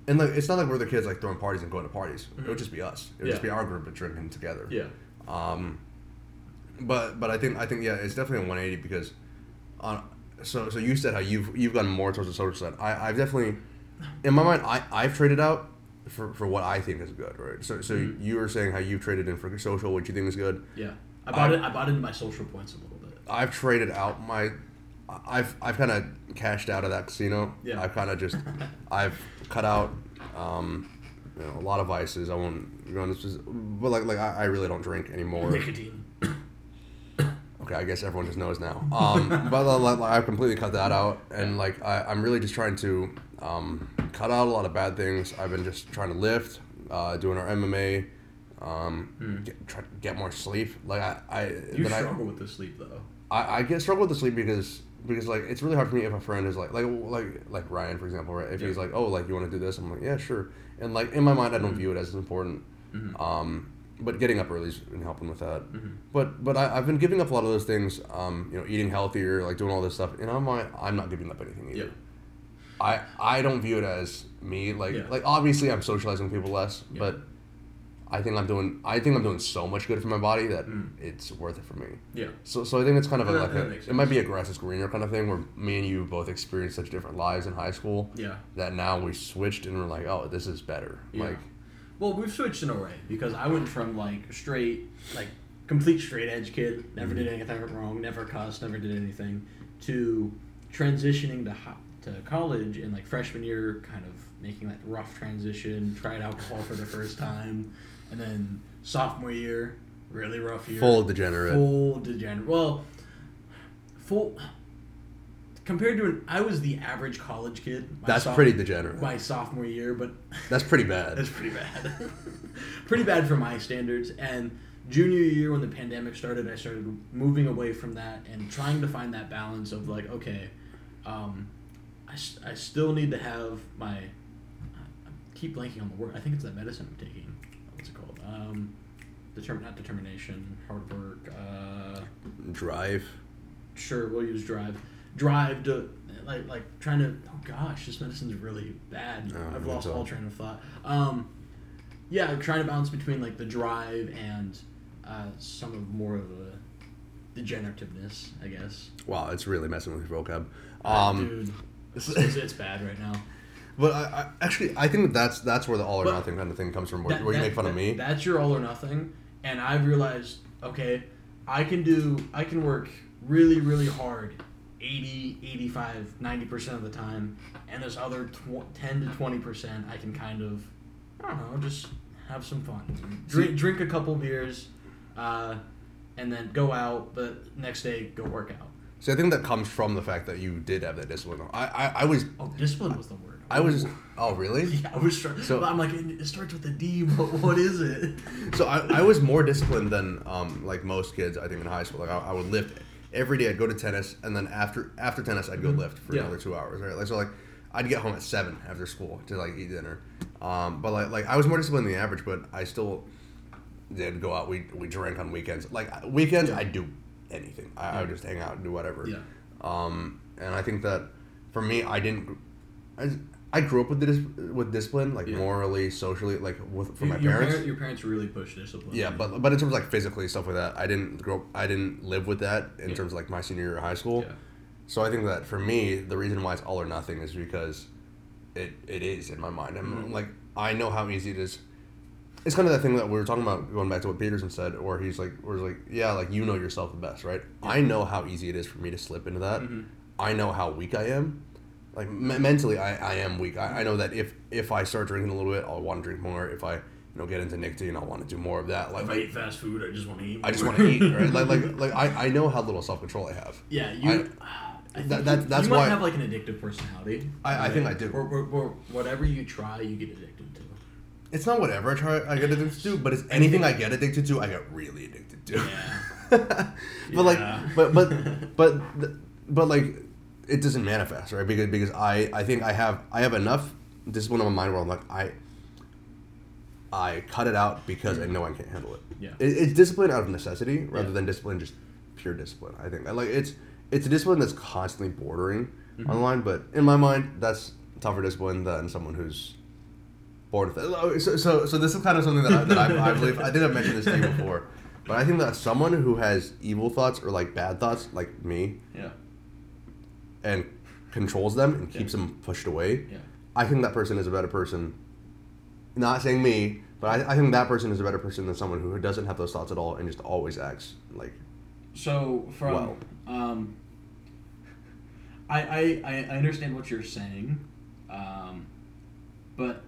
And like it's not like we're the kids like throwing parties and going to parties. It Mhm. would just be us. It would just be our group of drinking together. Yeah. Um, but but I think I think yeah, it's definitely a 180 because, on so so you said how you've you've gotten more towards the social side. I I've definitely, in my mind, I I've traded out for, for what I think is good, right? So so Mhm. you were saying how you've traded in for social, what you think is good. Yeah. I bought I- it. I bought into my social points a little bit. I've traded out my, I've I've kind of cashed out of that casino. Yeah. I've kind of just, [laughs] I've cut out, um, you know, a lot of vices. I won't go into this, but like like I, I really don't drink anymore. Nicotine. [coughs] Okay, I guess everyone just knows now. Um, [laughs] but like, I've completely cut that out, and like I, I'm really just trying to um, cut out a lot of bad things. I've been just trying to lift, uh, doing our MMA, um, Hmm. get, try to get more sleep. Like I, I You then I- struggle with the sleep though. I, I get struggle with the sleep because because like it's really hard for me if a friend is like like like like Ryan for example right if he's like oh like you want to do this I'm like yeah sure and like in my mind I don't Mhm. view it as important Mhm. um but getting up early and helping with that Mhm. but but I, I've been giving up a lot of those things um you know eating healthier like doing all this stuff and I'm like I'm not giving up anything either Yeah. I I don't view it as me like Yeah. like obviously I'm socializing with people less Yeah. but I think I'm doing I think I'm doing so much good for my body that Mm. it's worth it for me. Yeah. So, so I think it's kind of a, That- like that a, it might be a grass is greener kind of thing where me and you both experienced such different lives in high school Yeah. that now we switched and we're like, oh, this is better. Yeah. Like, Well, we've switched in a way because I went from like straight, like complete straight edge kid, never did anything wrong, never cussed, never did anything, to transitioning to ho- to college in like freshman year, kind of making that rough transition, tried alcohol for the first time, and then sophomore year, really rough year, full degenerate. full degenerate. Well, full compared to an, I was the average college kid. That's soph- pretty degenerate. My sophomore year, but That's pretty bad. [laughs] that's pretty bad. [laughs] pretty bad for my standards. And junior year, when the pandemic started, I started moving away from that and trying to find that balance of like, okay, um, I, I still need to have my. I keep blanking on the word. I think it's that medicine I'm taking. What's it called? Um, determ- not determination, hard work. Uh, Drive. sure, we'll use drive. Drive to like like trying to. Oh gosh, this medicine's really bad. Oh, I've lost all train of thought. Um, yeah, I'm trying to balance between like the drive and uh, some of more of the degenerativeness, I guess. Wow, it's really messing with your vocab. Uh, Um, dude, [laughs] it's, it's, it's bad right now. But I, I actually I think that's that's where the all or But- nothing kind of thing comes from, where, That- where you that- make fun of me. That's your all or nothing, and I've realized okay, I can do I can work really really hard 80 85 90% of the time and this other tw- 10 to 20% I can kind of I don't know just have some fun drink drink a couple beers uh, and then go out but next day go work out See, I think that comes from the fact that you did have that discipline. I I, I was oh discipline was the word I was oh really? [laughs] yeah I was trying So- I'm like it starts with a D but what is it So I, I was more disciplined than um, like most kids I think in high school. Like I, I would lift every day. I'd go to tennis, and then after after tennis, I'd go Mhm. lift for Yeah. another two hours. Right, like so like I'd get home at seven after school to like eat dinner. Um, but like like I was more disciplined than the average, but I still did go out. We we drank on weekends. Like weekends, Yeah. I do anything. I, I would just hang out and do whatever. Yeah. Um, and I think that for me, I didn't. I, I grew up with dis- with discipline, like Yeah. morally, socially, like with from my your, parents. parent- your parents really pushed discipline. Yeah, but but in terms of like physically stuff like that, I didn't grow. up I didn't live with that in Yeah. terms of like my senior year of high school. Yeah. So I think that for me, the reason why it's all or nothing is because it it is in my mind. I'm Mhm. like I know how easy it is. It's kind of that thing that we were talking about going back to what Peterson said, where he's like, where he's like, yeah, like you know yourself the best, right? I know how easy it is for me to slip into that. Mhm. I know how weak I am. Like me- mentally, I, I am weak. I, I know that if if I start drinking a little bit, I'll want to drink more. If I you know get into nicotine, I'll want to do more of that. Like If I eat fast food, I just want to eat. I just want to eat, [laughs] right? Like like like I, I know how little self control I have. Yeah, you. I, think that- that- that's you might why- have like an addictive personality. I- I think I do. Or, or, or whatever you try, you get addicted to. It's not whatever I try I get addicted to, but it's anything I get addicted to, I get really addicted to. Yeah. [laughs] but Yeah. like, but but [laughs] but but like, it doesn't manifest right because because I I think I have I have enough discipline on my mind where I'm like I. I cut it out because I know I can't handle it. Yeah. It, it's discipline out of necessity rather Yeah. than discipline just pure discipline. I think like it's it's a discipline that's constantly bordering Mhm. on the line, but in my mind, that's tougher discipline than someone who's born with it. Oh, So, so, so this is kind of something that I, that I, I believe. I think I've mentioned this to you before, but I think that someone who has evil thoughts or like bad thoughts, like me, Yeah. And controls them and Yeah. keeps them pushed away, Yeah. I think that person is a better person. Not saying me, but I, I think that person is a better person than someone who doesn't have those thoughts at all and just always acts like. So from Well. um, I, I I I understand what you're saying, um, but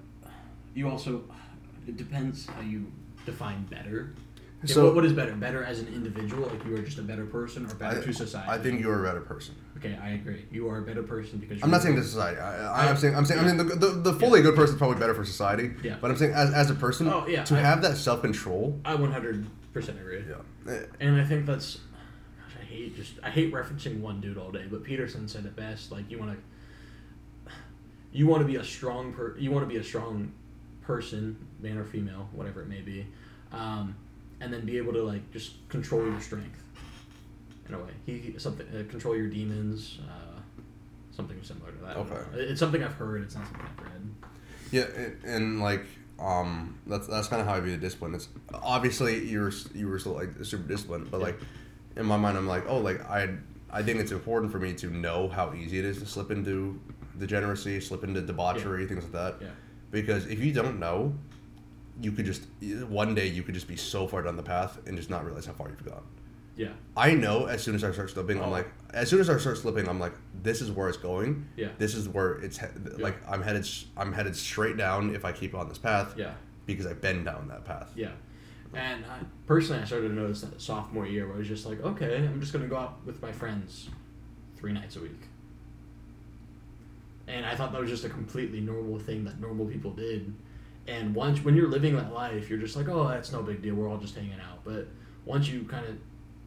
you also it depends how you define better. Okay, So- what, what is better? Better as an individual, like you are just a better person, or better I, to society? I think you're a better person. Okay, I agree. You are a better person because I'm not saying to society. I, I'm saying I'm saying I mean the, the, the fully good person is probably better for society. Yeah. But I'm saying as, as a person, Oh, yeah, to I- have that self control. I 100 percent agree. Yeah. And I think that's, gosh, I hate just I hate referencing one dude all day. But Peterson said it best. Like you want to, you want to be a strong per, you want to be a strong person, man or female, whatever it may be, um, and then be able to like just control your strength. In a way, he something uh, control your demons, uh, something similar to that. Okay. It's something I've heard. It's not something I've read. Yeah, and, and like um, that's that's kind of how I view the discipline. It's obviously you're you were still like super disciplined, but Yeah. like in my mind, I'm like, oh, like I I think it's important for me to know how easy it is to slip into degeneracy, slip into debauchery, things like that. Yeah. Because if you don't know, you could just one day you could just be so far down the path and just not realize how far you've gone. Yeah. I know as soon as I start slipping, I'm Oh. like, as soon as I start slipping, I'm like, this is where it's going. Yeah. This is where it's he- like I'm headed. I'm headed straight down if I keep on this path. Yeah. Because I've been down that path. Yeah. And I, personally, I started to notice that sophomore year where I was just like, okay, I'm just going to go out with my friends three nights a week. And I thought that was just a completely normal thing that normal people did. And once, when you're living that life, you're just like, oh, that's no big deal. We're all just hanging out. But once you kind of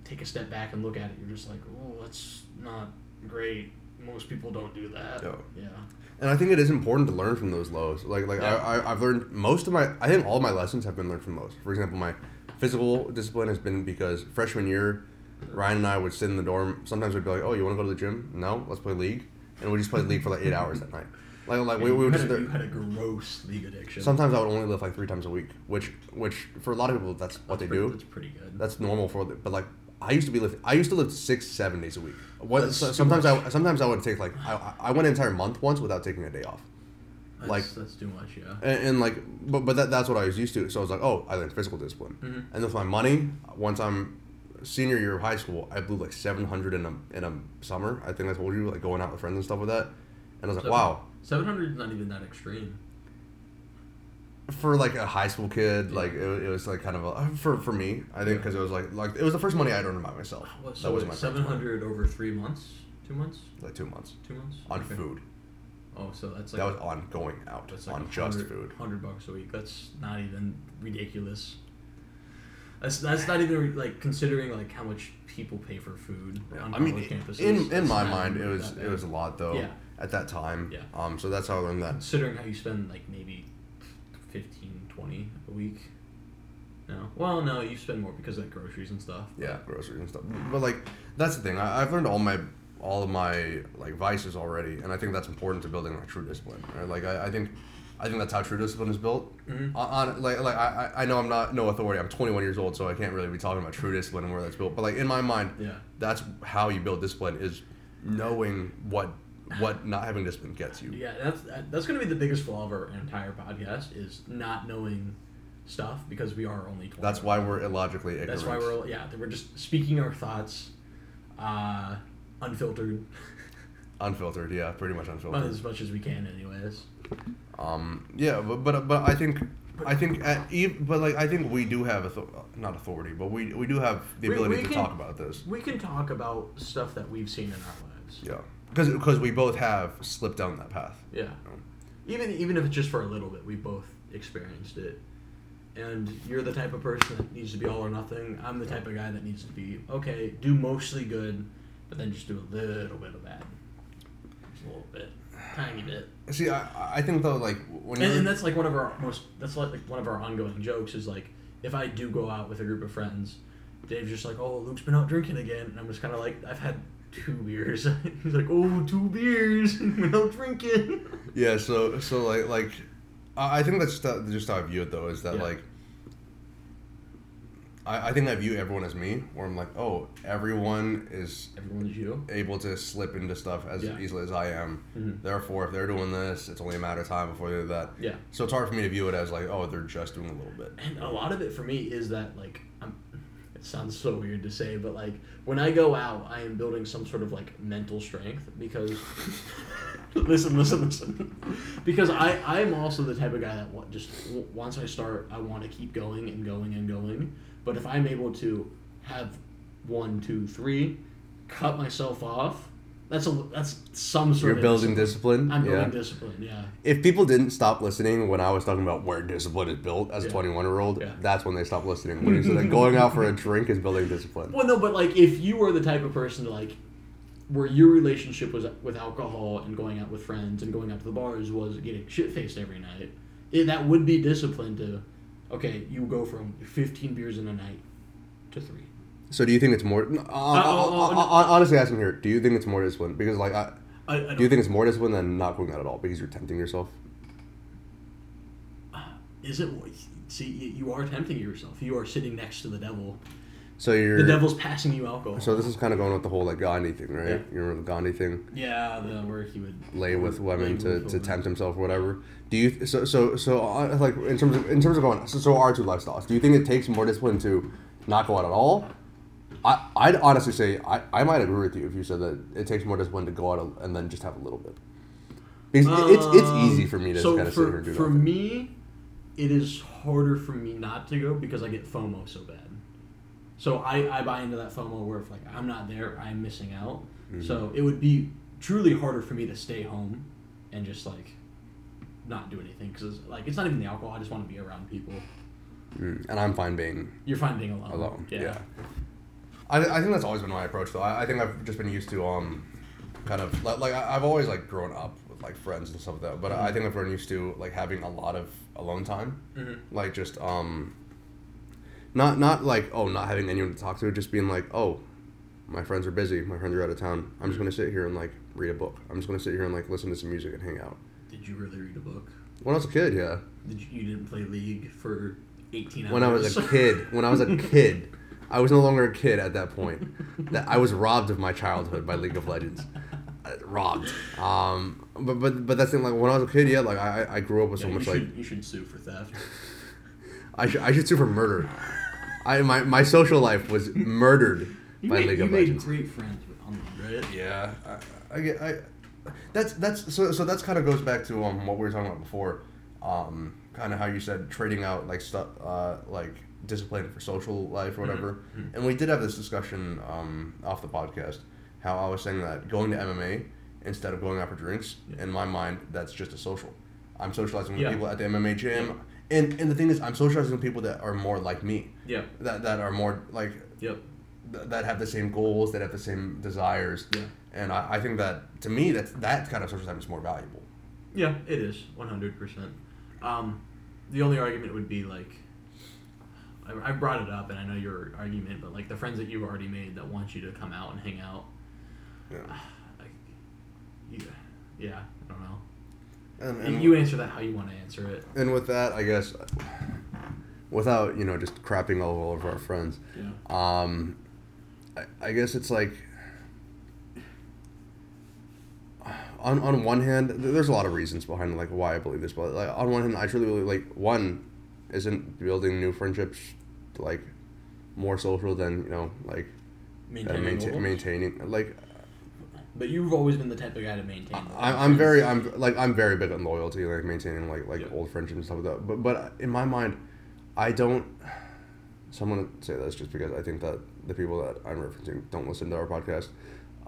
take a step back and look at it, you're just like, oh, that's not great. Most people don't do that. Yeah. Yeah. And I think it is important to learn from those lows. Like like Yeah. I, I I've learned most of my. I think all my lessons have been learned from those. For example, my physical discipline has been because freshman year, Ryan and I would sit in the dorm. Sometimes we'd be like, "Oh, you want to go to the gym? No, let's play league." And we just play league for like eight hours at night. Like like we, we would just. a, you had a gross league addiction. Sometimes I would only lift like three times a week, which which for a lot of people that's what That's they pretty- do. That's pretty good. That's normal for the, but like I used to be lift. I used to lift six seven days a week. What so- sometimes. I sometimes I would take like I I went an entire month once without taking a day off. That's, like- that's too much, yeah. And, and like, but but that, that's what I was used to. So I was like, oh, I learned physical discipline. Mhm. And with my money, once I'm senior year of high school, I blew like seven hundred in a in a summer. I think I told you, like going out with friends and stuff with that. And I was like, Seven- wow, Seven hundred is not even that extreme. for like a high school kid, Yeah. like it, it was like kind of a for for me. I think because it was like like it was the first money I'd earned by myself. What, that was my seven hundred over three months, two months, like two months two months on Okay. food. Oh, so that's like that was on going out that's like on just food. Hundred bucks a week. That's not even ridiculous. That's that's not even like considering like how much people pay for food on I mean, campuses. in in That's my mind, it was it was a lot though. Yeah. At that time. Yeah. Um. So that's how I learned that. considering how you spend like maybe 15, 20 a week No. Well, no, you spend more because of like groceries and stuff. Yeah, groceries and stuff. But like that's the thing. I, I've learned all my all of my like vices already, and I think that's important to building like true discipline. Right? Like I, I think. I think that's how true discipline is built. Mhm. On, like like I, I I know I'm not no authority. I'm 21 years old, so I can't really be talking about true discipline and where that's built. But like in my mind, Yeah. that's how you build discipline is knowing what what not having discipline gets you. Yeah, that's that's going to be the biggest flaw of our entire podcast is not knowing stuff because we are only 20. That's why we're illogically ignorant. That's why we're yeah we're just speaking our thoughts, uh, unfiltered, [laughs] unfiltered. Yeah, pretty much unfiltered. as much as we can, anyways. Um, yeah, but but but I think I think at, but like I think we do have author- not authority, but we we do have the We- ability we to can- talk about this. We can talk about stuff that we've seen in our lives. Yeah, because because we both have slipped down that path. Yeah. Even even if it's just for a little bit, we both experienced it. And you're the type of person that needs to be all or nothing. I'm the type of guy that needs to be okay, do mostly good, but then just do a little bit of bad. Just a little bit, tiny bit. See, I I think though like when And, and that's like one of our most. That's like, like one of our ongoing jokes is like if I do go out with a group of friends, Dave's just like, "Oh, Luke's been out drinking again," and I'm just kind of like, "I've had two beers." [laughs] He's like, oh, two beers, [laughs] we're out drinking." [laughs] yeah, so so like like I think that's just how, just how I view it though is that Yeah. like. I, I think I view everyone as me, where I'm like, oh, everyone is Everyone is you. able to slip into stuff as Yeah. easily as I am. Mhm. Therefore, if they're doing this, it's only a matter of time before they do that. Yeah. So it's hard for me to view it as like, oh, they're just doing a little bit. And a lot of it for me is that like. It sounds so weird to say, but like when I go out, I am building some sort of like mental strength because. [laughs] listen, listen, listen. Because I I am also the type of guy that wa- just once I start, I want to keep going and going and going. But if I'm able to have one, two, three, cut myself off, that's a that's some sort You're of building discipline. I'm yeah. building discipline. Yeah. If people didn't stop listening when I was talking about where discipline is built as a 21 year old, Yeah. that's when they stopped listening. When you said that going out for a drink is building discipline. Well, no, but like if you were the type of person to like, where your relationship was with alcohol and going out with friends and going out to the bars was getting shit faced every night, it, that would be discipline to, okay, you go from 15 beers in a night to three. So do you think it's more? Uh, uh, oh, oh, no. honestly, asking here, do you think it's more discipline? Because like, I, I, I do you think it's more discipline than not going out at all because you're tempting yourself? Is it? See, you you are tempting yourself. You are sitting next to the devil. So you're. The devil's passing you alcohol. So this is kind of going with the whole like Gandhi thing, right? Yeah. You remember the Gandhi thing? yeah, the where he would lay with women lay to, with to women. tempt himself or whatever. Do you so so so uh, like in terms of in terms of going so, so our two lifestyles? Do you think it takes more discipline to not go out at all? I I'd honestly say I, I might agree with you if you said that it takes more discipline to go out and then just have a little bit. Because it- it's it's easy for me to Um, so kind of for, sit here and do for nothing. me it is harder for me not to go because i get fomo so bad so i, I buy into that fomo where if like i'm not there i'm missing out Mm-hmm. so it would be truly harder for me to stay home and just like not do anything because like it's not even the alcohol i just want to be around people Mm, and I'm fine being you're fine being alone alone. yeah, Yeah. I, I think that's always been my approach though. I, I think I've just been used to um, kind of like, like I've always like grown up with like friends and stuff like that. But I think I've grown used to like having a lot of alone time. Mhm. Like just um, not not like oh not having anyone to talk to, just being like oh, my friends are busy, my friends are out of town. I'm just gonna sit here and like read a book. I'm just gonna sit here and like listen to some music and hang out. did you really read a book When I was a kid, yeah. did you, you didn't play league for 18 hours when I was a kid, when I was a [laughs] kid, I was no longer a kid at that point. That I was robbed of my childhood by League of Legends. Uh, robbed. Um, but but but that's the thing. Like when I was a kid, yeah, like I I grew up with Yeah, so much should, like you should sue for theft I should I should sue for murder. I my my social life was murdered You by made, League you of made Legends. great friends with online, right? Yeah, I, I get I. That's that's so so that's kind of goes back to um what we were talking about before, um kind of how you said trading out like stuff uh like discipline for social life or whatever, Mhm. and we did have this discussion um off the podcast how I was saying that going to MMA instead of going out for drinks Yeah. in my mind that's just a social. I'm socializing with Yeah. people at the MMA gym, and and the thing is I'm socializing with people that are more like me, Yeah. that that are more like Yep. th- that have the same goals, that have the same desires. Yeah. And I, I think that to me that's that kind of social time is more valuable. Yeah, it is one hundred percent. Um, the only argument would be like, I, brought it up, and I know your argument, but like the friends that you've already made that want you to come out and hang out. Yeah. [sighs] Like, you, yeah, I don't know. And, And and, you answer that how you want to answer it. and with that, I guess, without you know just crapping all over our friends, Yeah. um, I, I guess it's like. On, on one hand, there's a lot of reasons behind like why I believe this, but like on one hand, I truly believe like one isn't building new friendships like more social than you know like uh, Maintaining maintain, maintaining like But you've always been the type of guy to maintain. I, I'm very I'm like I'm very big on loyalty, like maintaining like like Yeah. old friendships and stuff like that. But but in my mind, I don't. So I'm gonna say this just because I think that the people that I'm referencing don't listen to our podcast.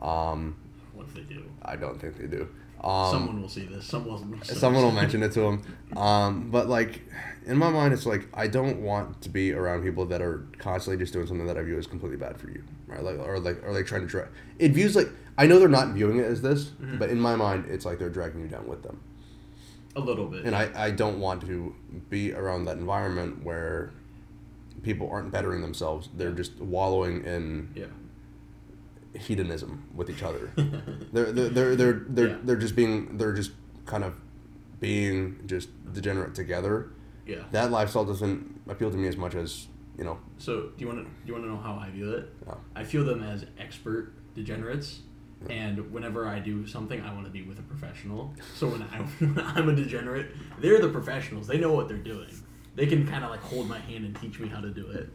Um, What if they do? I don't think they do. Um, Someone will see this. Someone will. someone will mention it to them. Um, but like in my mind, it's like I don't want to be around people that are constantly just doing something that I view as completely bad for you, right? Like or like or like trying to drag. It views like I know they're not viewing it as this, Mhm. but in my mind, it's like they're dragging you down with them. A little bit. And I, I don't want to be around that environment where people aren't bettering themselves. They're just wallowing in yeah. Hedonism with each other. [laughs] they're they're they're they're they're, Yeah. they're just being they're just kind of being just degenerate together. yeah. That lifestyle doesn't appeal to me as much as you know. So do you want to do you want to know how I view it? No. I feel them as expert degenerates, and whenever I do something, I want to be with a professional. So when, I, [laughs] when I'm a degenerate, they're the professionals. They know what they're doing. They can kind of like hold my hand and teach me how to do it.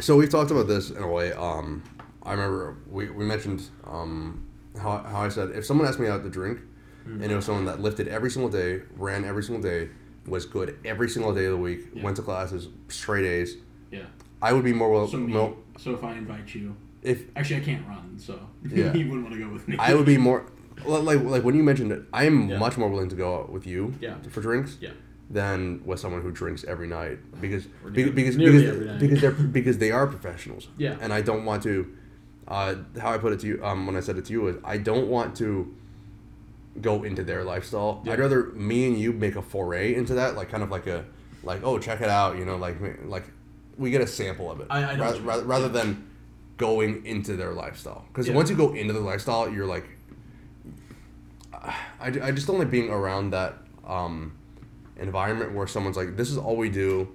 So we've talked about this in a way. Um, I remember we, we mentioned um, how, how I said if someone asked me out to drink, and it was someone that lifted every single day, ran every single day, was good every single day of the week, Yeah. went to classes, straight A's, Yeah. I would be more well. So me. mo- So if I invite you, if actually I can't run, so [laughs] Yeah. you wouldn't want to go with me. I would be more like like when you mentioned it, I am Yeah. much more willing to go out with you Yeah. for drinks Yeah. than with someone who drinks every night because Or because because because, because they're [laughs] because they are professionals. Yeah. And I don't want to. Uh, how I put it to you um, when I said it to you is I don't want to go into their lifestyle. Yeah. I'd rather me and you make a foray into that, like kind of like a like oh check it out, you know, like like we get a sample of it I- I rather, rather, rather Yeah. than going into their lifestyle because Yeah. once you go into the lifestyle, you're like I, I just don't like being around that um, environment where someone's like, "This is all we do,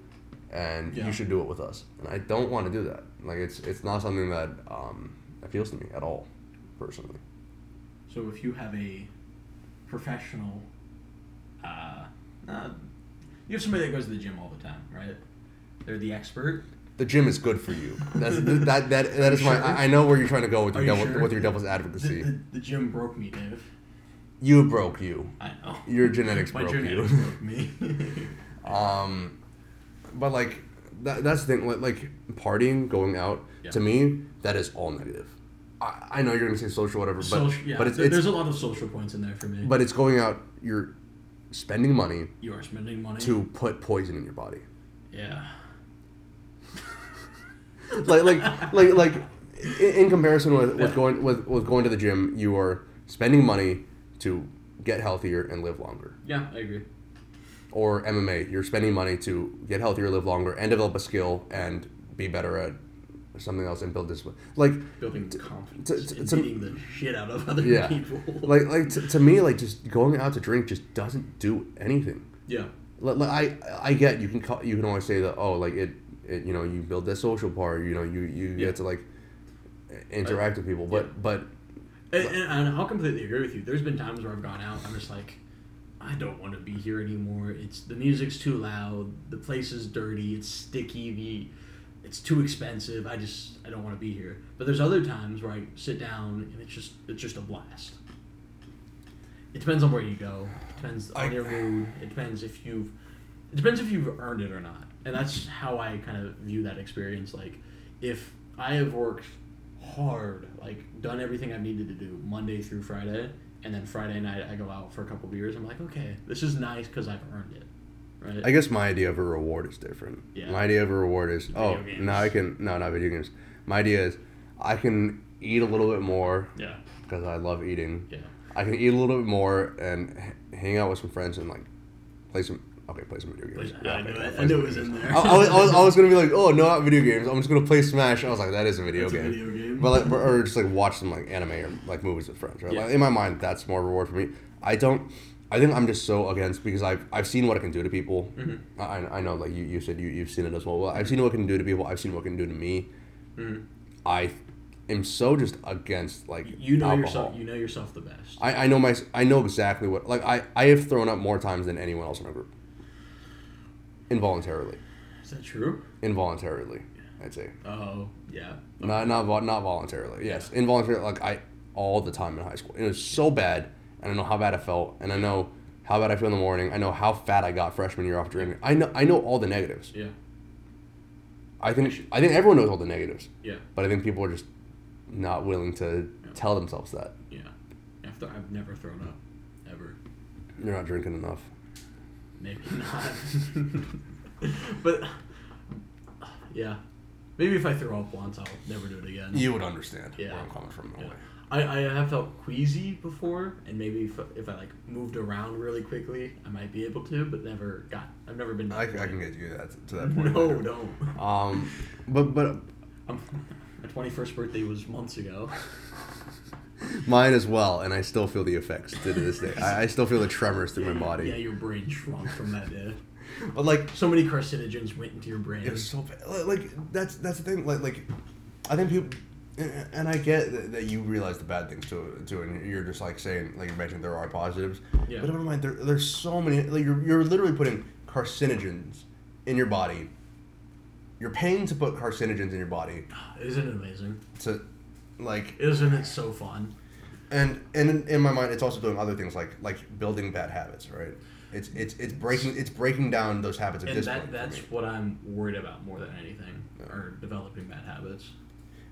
and you should do it with us." And I don't want to do that. Like it's it's not something that um, appeals to me at all, personally. So if you have a professional, uh, uh, you have somebody that goes to the gym all the time, right? They're the expert. The gym is good for you. [laughs] That's that that that is my. Sure. I I know where you're trying to go with your you devil, sure? with your devil's The, advocacy. the, the gym broke me, Dave. you broke you. I know. Your genetics [laughs] My broke genetics you. broke me. [laughs] Um, but like that, that's the thing. Like, like partying, going out. Yeah. To me, that is all negative. I, I know you're gonna say social, whatever, but Social, yeah, but it's, there- it's there's a lot of social points in there for me. but it's going out. You're spending money you are spending money. to put poison in your body. yeah. [laughs] Like like like like in, in comparison with, with Yeah. going with, with going to the gym, you are spending money to get healthier and live longer. Yeah, I agree. Or MMA, you're spending money to get healthier, live longer, and develop a skill and be better at something else and build this discipline. Like Building confidence to- and to- beating the shit out of other Yeah. people. [laughs] like like to, to me like just going out to drink just doesn't do anything yeah. like, like i i get you can call, you can always say that oh like it, it you know you build that social part you know you you Yeah. get to like interact with people but but And, and, and I'll completely agree with you. There's been times where I've gone out. I'm just like, I don't want to be here anymore. It's the music's too loud. The place is dirty. It's sticky. The it's too expensive. I just I don't want to be here. But there's other times where I sit down and it's just it's just a blast. It depends on where you go. It depends on I- your mood. It depends if you've it depends if you've earned it or not. And that's how I kind of view that experience. Like if I have worked hard, like done everything I've needed to do Monday through Friday, and then Friday night I go out for a couple beers. I'm like, okay, this is nice because I've earned it, right? i guess my idea of a reward is different Yeah. my idea of a reward is oh games. now i can no not video games my idea is i can eat a little bit more yeah, because i love eating yeah, I can eat a little bit more and h- hang out with some friends and like play some Okay, play some video games. Yeah, I okay, knew it. I knew it was video in there. I, I was, I, was, I was gonna be like, oh no, not video games. I'm just gonna play Smash. I was like, that is a video That's a game. video game. But like, or just like watch some like anime or like movies with friends. Right? Yeah. Like, in my mind, that's more reward for me. I don't. I think I'm just so against because I've I've seen what it can do to people. Mhm. I, I know like you, you said you you've seen it as well. Well, I've seen what it can do to people. I've seen what it can do to me. Mhm. I am so just against like You know alcohol. yourself. You know yourself the best. I, I know my I know exactly what like I, I have thrown up more times than anyone else in our group. Involuntarily, Is that true? involuntarily, yeah. I'd say Oh yeah. not not not voluntarily. Yes, involuntarily. Like I all the time in high school. It was so bad, and I know how bad I felt, and I know how bad I feel in the morning. I know how fat I got freshman year off drinking. I know I know all the negatives. Yeah. I think I think everyone knows all the negatives, Yeah. but I think people are just not willing to Yeah. tell themselves that Yeah. After I've never thrown up, ever. you're not drinking enough. Maybe [laughs] not. but yeah, maybe if I throw up once, I'll never do it again. You would understand Yeah. where I'm coming from. Yeah. I, I have felt queasy before, and maybe if, if I like moved around really quickly, I might be able to, but never got. I've never been. I, I can get you that to that point. No, later. don't. Um, but but I'm, my twenty first birthday was months ago. mine as well, and I still feel the effects to this day. I, I still feel the tremors through my body. Yeah, your brain shrunk from that day. [laughs] But like So many carcinogens went into your brain. it was so bad. Like that's that's the thing. Like like I think people. And I get that, that you realize the bad things to to, and you're just like saying, like you mentioned, there are positives. Yeah. But in my mind, there, there's so many. Like you're, you're literally putting carcinogens in your body. You're paying to put carcinogens in your body Isn't it amazing? to, like, Isn't it so fun? and and in, in my mind, it's also doing other things like like building bad habits, right? It's it's it's breaking it's breaking down those habits of And discipline. that that's what I'm worried about more than anything, Yeah. or developing bad habits.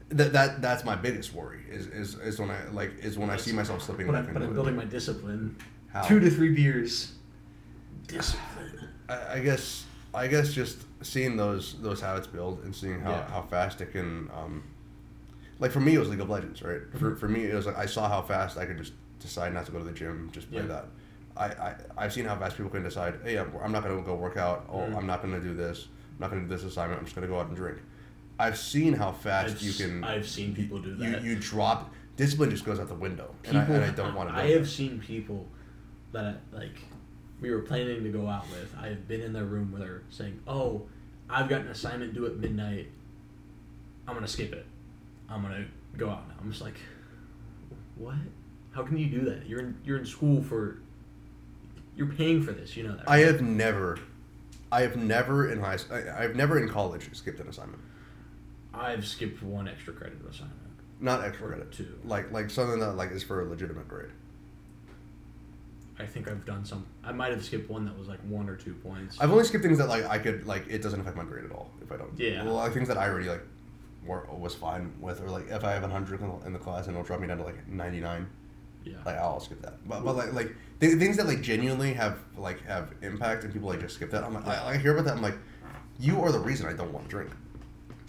That, that that's my biggest worry is, is, is when I like is when I see myself slipping But I'm, but I'm it. building my discipline. How? Two to three beers. Discipline. I, I guess I guess just seeing those those habits build and seeing how, Yeah. how fast it can um, like for me it was League of Legends right for, Mhm. for me it was like I saw how fast I could just decide not to go to the gym just play Yeah. that I, I I've seen how fast people can decide hey I'm, I'm not gonna go work out oh Mhm. I'm not gonna do this I'm not gonna do this assignment I'm just gonna go out and drink I've seen how fast I've you can I've seen people do that. you you drop discipline just goes out the window People, and, I, and I don't want to I have seen people that I, like we were planning to go out with. I have been in their room where they're saying, "Oh, I've got an assignment due at midnight. I'm gonna skip it. I'm gonna go out now." I'm just like, "What? How can you do that? You're in you're in school for. You're paying for this. You know that." I have never, I have never in high, I've never in college skipped an assignment. I've skipped one extra credit assignment. Not extra credit. two. Like like something that like is for a legitimate grade. I think I've done some. I might have skipped one that was like one or two points. I've only skipped things that like I could like it doesn't affect my grade at all if I don't. Yeah. Well, like things that I already like, were was fine with, or like if I have a hundred in the- in the class and it'll drop me down to like ninety nine, yeah. like I'll skip that. But but like like th- things that like genuinely have like have impact and people like just skip that. I'm like I, I hear about that. I'm like, you are the reason I don't want to drink.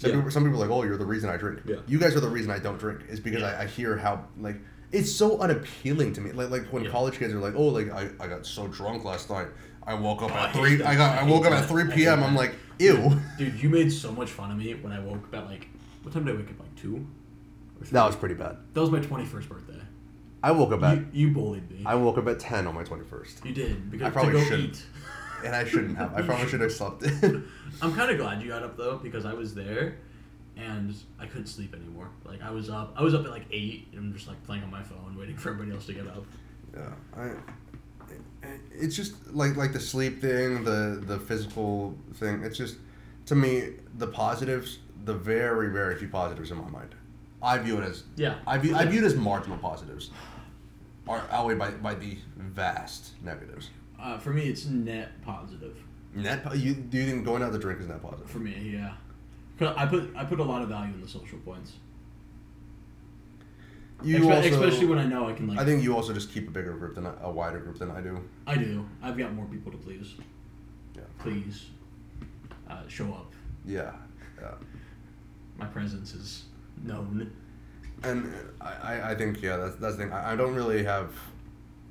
Some, Yeah. people, some people are like, oh, you're the reason I drink. Yeah. You guys are the reason I don't drink. Is because Yeah. I, I hear how like it's so unappealing to me. Like like when college kids are like, oh, like I, I got so drunk last night. I woke up Oh, at hate three. I got I I woke up at three p.m. I'm like, ew. Dude, you made so much fun of me when I woke up at like what time did I wake up? Like two. That was pretty bad. That was my twenty first birthday. I woke up at You, you bullied me. I woke up at ten on my twenty first, you did because I probably shouldn't. And I shouldn't have. I probably should have slept in. [laughs] I'm kind of glad you got up though because I was there, and I couldn't sleep anymore. Like I was up. I was up at like eight, and I'm just like playing on my phone, waiting for everybody else to get up. Yeah, I. It's just like like the sleep thing, the the physical thing. It's just to me the positives, the very very few positives in my mind. I view it as Yeah. I view I view it as marginal positives, are outweighed by by the vast negatives. Uh, for me, it's net positive. Net, po- you do you think going out to drink is net positive? For me, yeah. 'Cause I put I put a lot of value in the social points. You Espe- also, especially when I know I can like. I think you also just keep a bigger group than I, a wider group than I do. I do. I've got more people to please. Yeah. Please, uh, show up. Yeah, yeah. My presence is known. And I, I- I think yeah that's that's the thing. I, I don't really have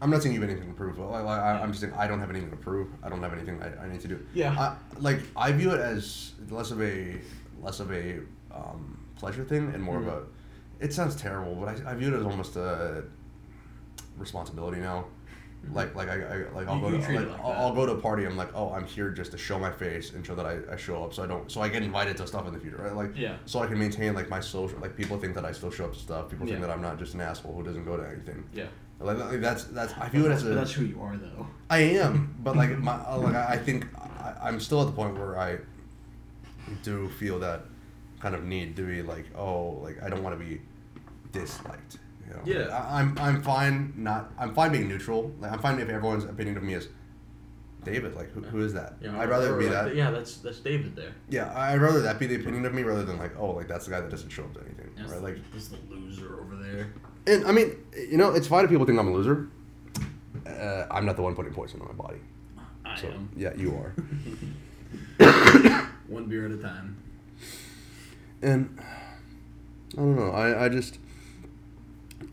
I'm not saying you have anything to prove. But like, I, I'm just saying I don't have anything to prove. I don't have anything I, I need to do. Yeah. I, like I view it as less of a less of a um, pleasure thing and more Mhm. of a. It sounds terrible, but I, I view it as almost a responsibility now. Like like I, I like I'll You- go you to like, like I'll. I'll go to a party. I'm like, oh, I'm here just to show my face and show that I, I show up. So I don't so I get invited to stuff in the future, right? Like Yeah. so I can maintain like my social. Like people think that I still show up to stuff. People think that I'm not just an asshole who doesn't go to anything. Yeah. Like, like that's that's I view it as a that's who you are, though. I am, but like [laughs] my uh, like I I think I, I'm still at the point where I do feel that kind of need to be like oh like I don't want to be disliked. You know? Yeah. I, I'm I'm fine not I'm fine being neutral. Like I'm fine if everyone's opinion of me is David. Like who, who is that? Yeah, I'd rather be like that. Yeah, that's that's David there. Yeah, I'd rather that be the opinion of me rather than like oh like that's the guy that doesn't show up to anything. That's Right? Like this the loser over there. And I mean you know it's fine if people think I'm a loser. Uh, I'm not the one putting poison on my body. I So am. yeah, you are. [laughs] One beer at a time. And I don't know. I, I just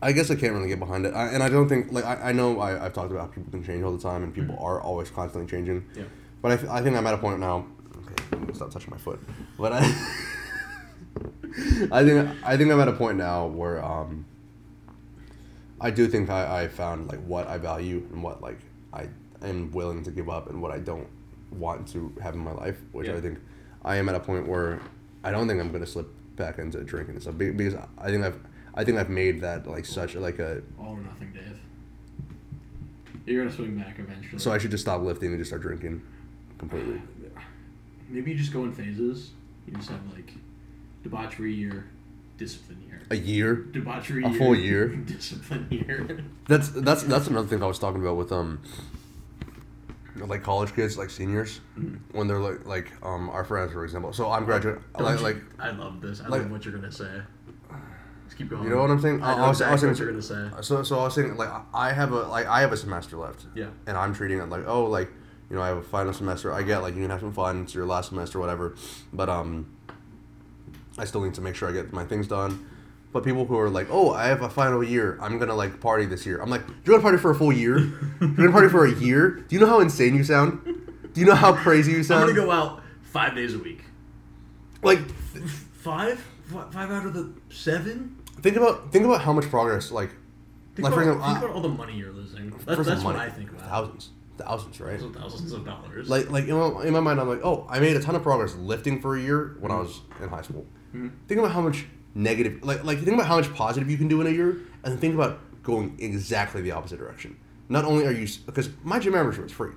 I guess I can't really get behind it. I, and I don't think like I, I know I, I've talked about how people can change all the time and people are always constantly changing. Yeah. But I, I think I'm at a point now. Okay, I'm gonna stop touching my foot. But I [laughs] I think I think I'm at a point now where um I do think I, I found like what I value and what like I am willing to give up and what I don't want to have in my life, which Yeah. I think I am at a point where I don't think I'm gonna slip back into drinking and stuff because I think I've I think I've made that like such like a All or nothing, Dave. You're gonna swing back eventually. so I should just stop lifting and just start drinking completely. [sighs] Maybe you just go in phases. You just have like debauchery year, discipline year. A year. Debauchery A year, full year? [laughs] discipline year. [laughs] That's that's that's another thing I was talking about with um like college kids, like seniors, Mhm. when they're like like um our friends for example. So I'm graduating like like I love this. I like- love what you're gonna say. Just keep going. you know what I'm saying? I I was, I was exactly what you're gonna say. so so I was saying like I have a like I have a semester left. Yeah. And I'm treating it like oh like you know I have a final semester. I get like you can have some fun. It's your last semester, whatever. But um, I still need to make sure I get my things done. But people who are like, oh, I have a final year. I'm gonna like party this year. I'm like, Do you're gonna party for a full year. you're gonna party for a year. Do you know how insane you sound? Do you know how crazy you sound? I'm gonna go out five days a week. Like, Five? Fi- Five out of the seven? think about think about how much progress. Like, Think, like about, for example, think I- about uh, all the money you're losing. That's, first that's of what money, I think about. Thousands, thousands, right? Thousands of thousands of dollars. Like, like in my, in my mind, I'm like, oh, I made a ton of progress lifting for a year when I was in high school. Mhm. Think about how much negative, like, like think about how much positive you can do in a year, and think about going exactly the opposite direction. Not only are you, because my gym membership is free,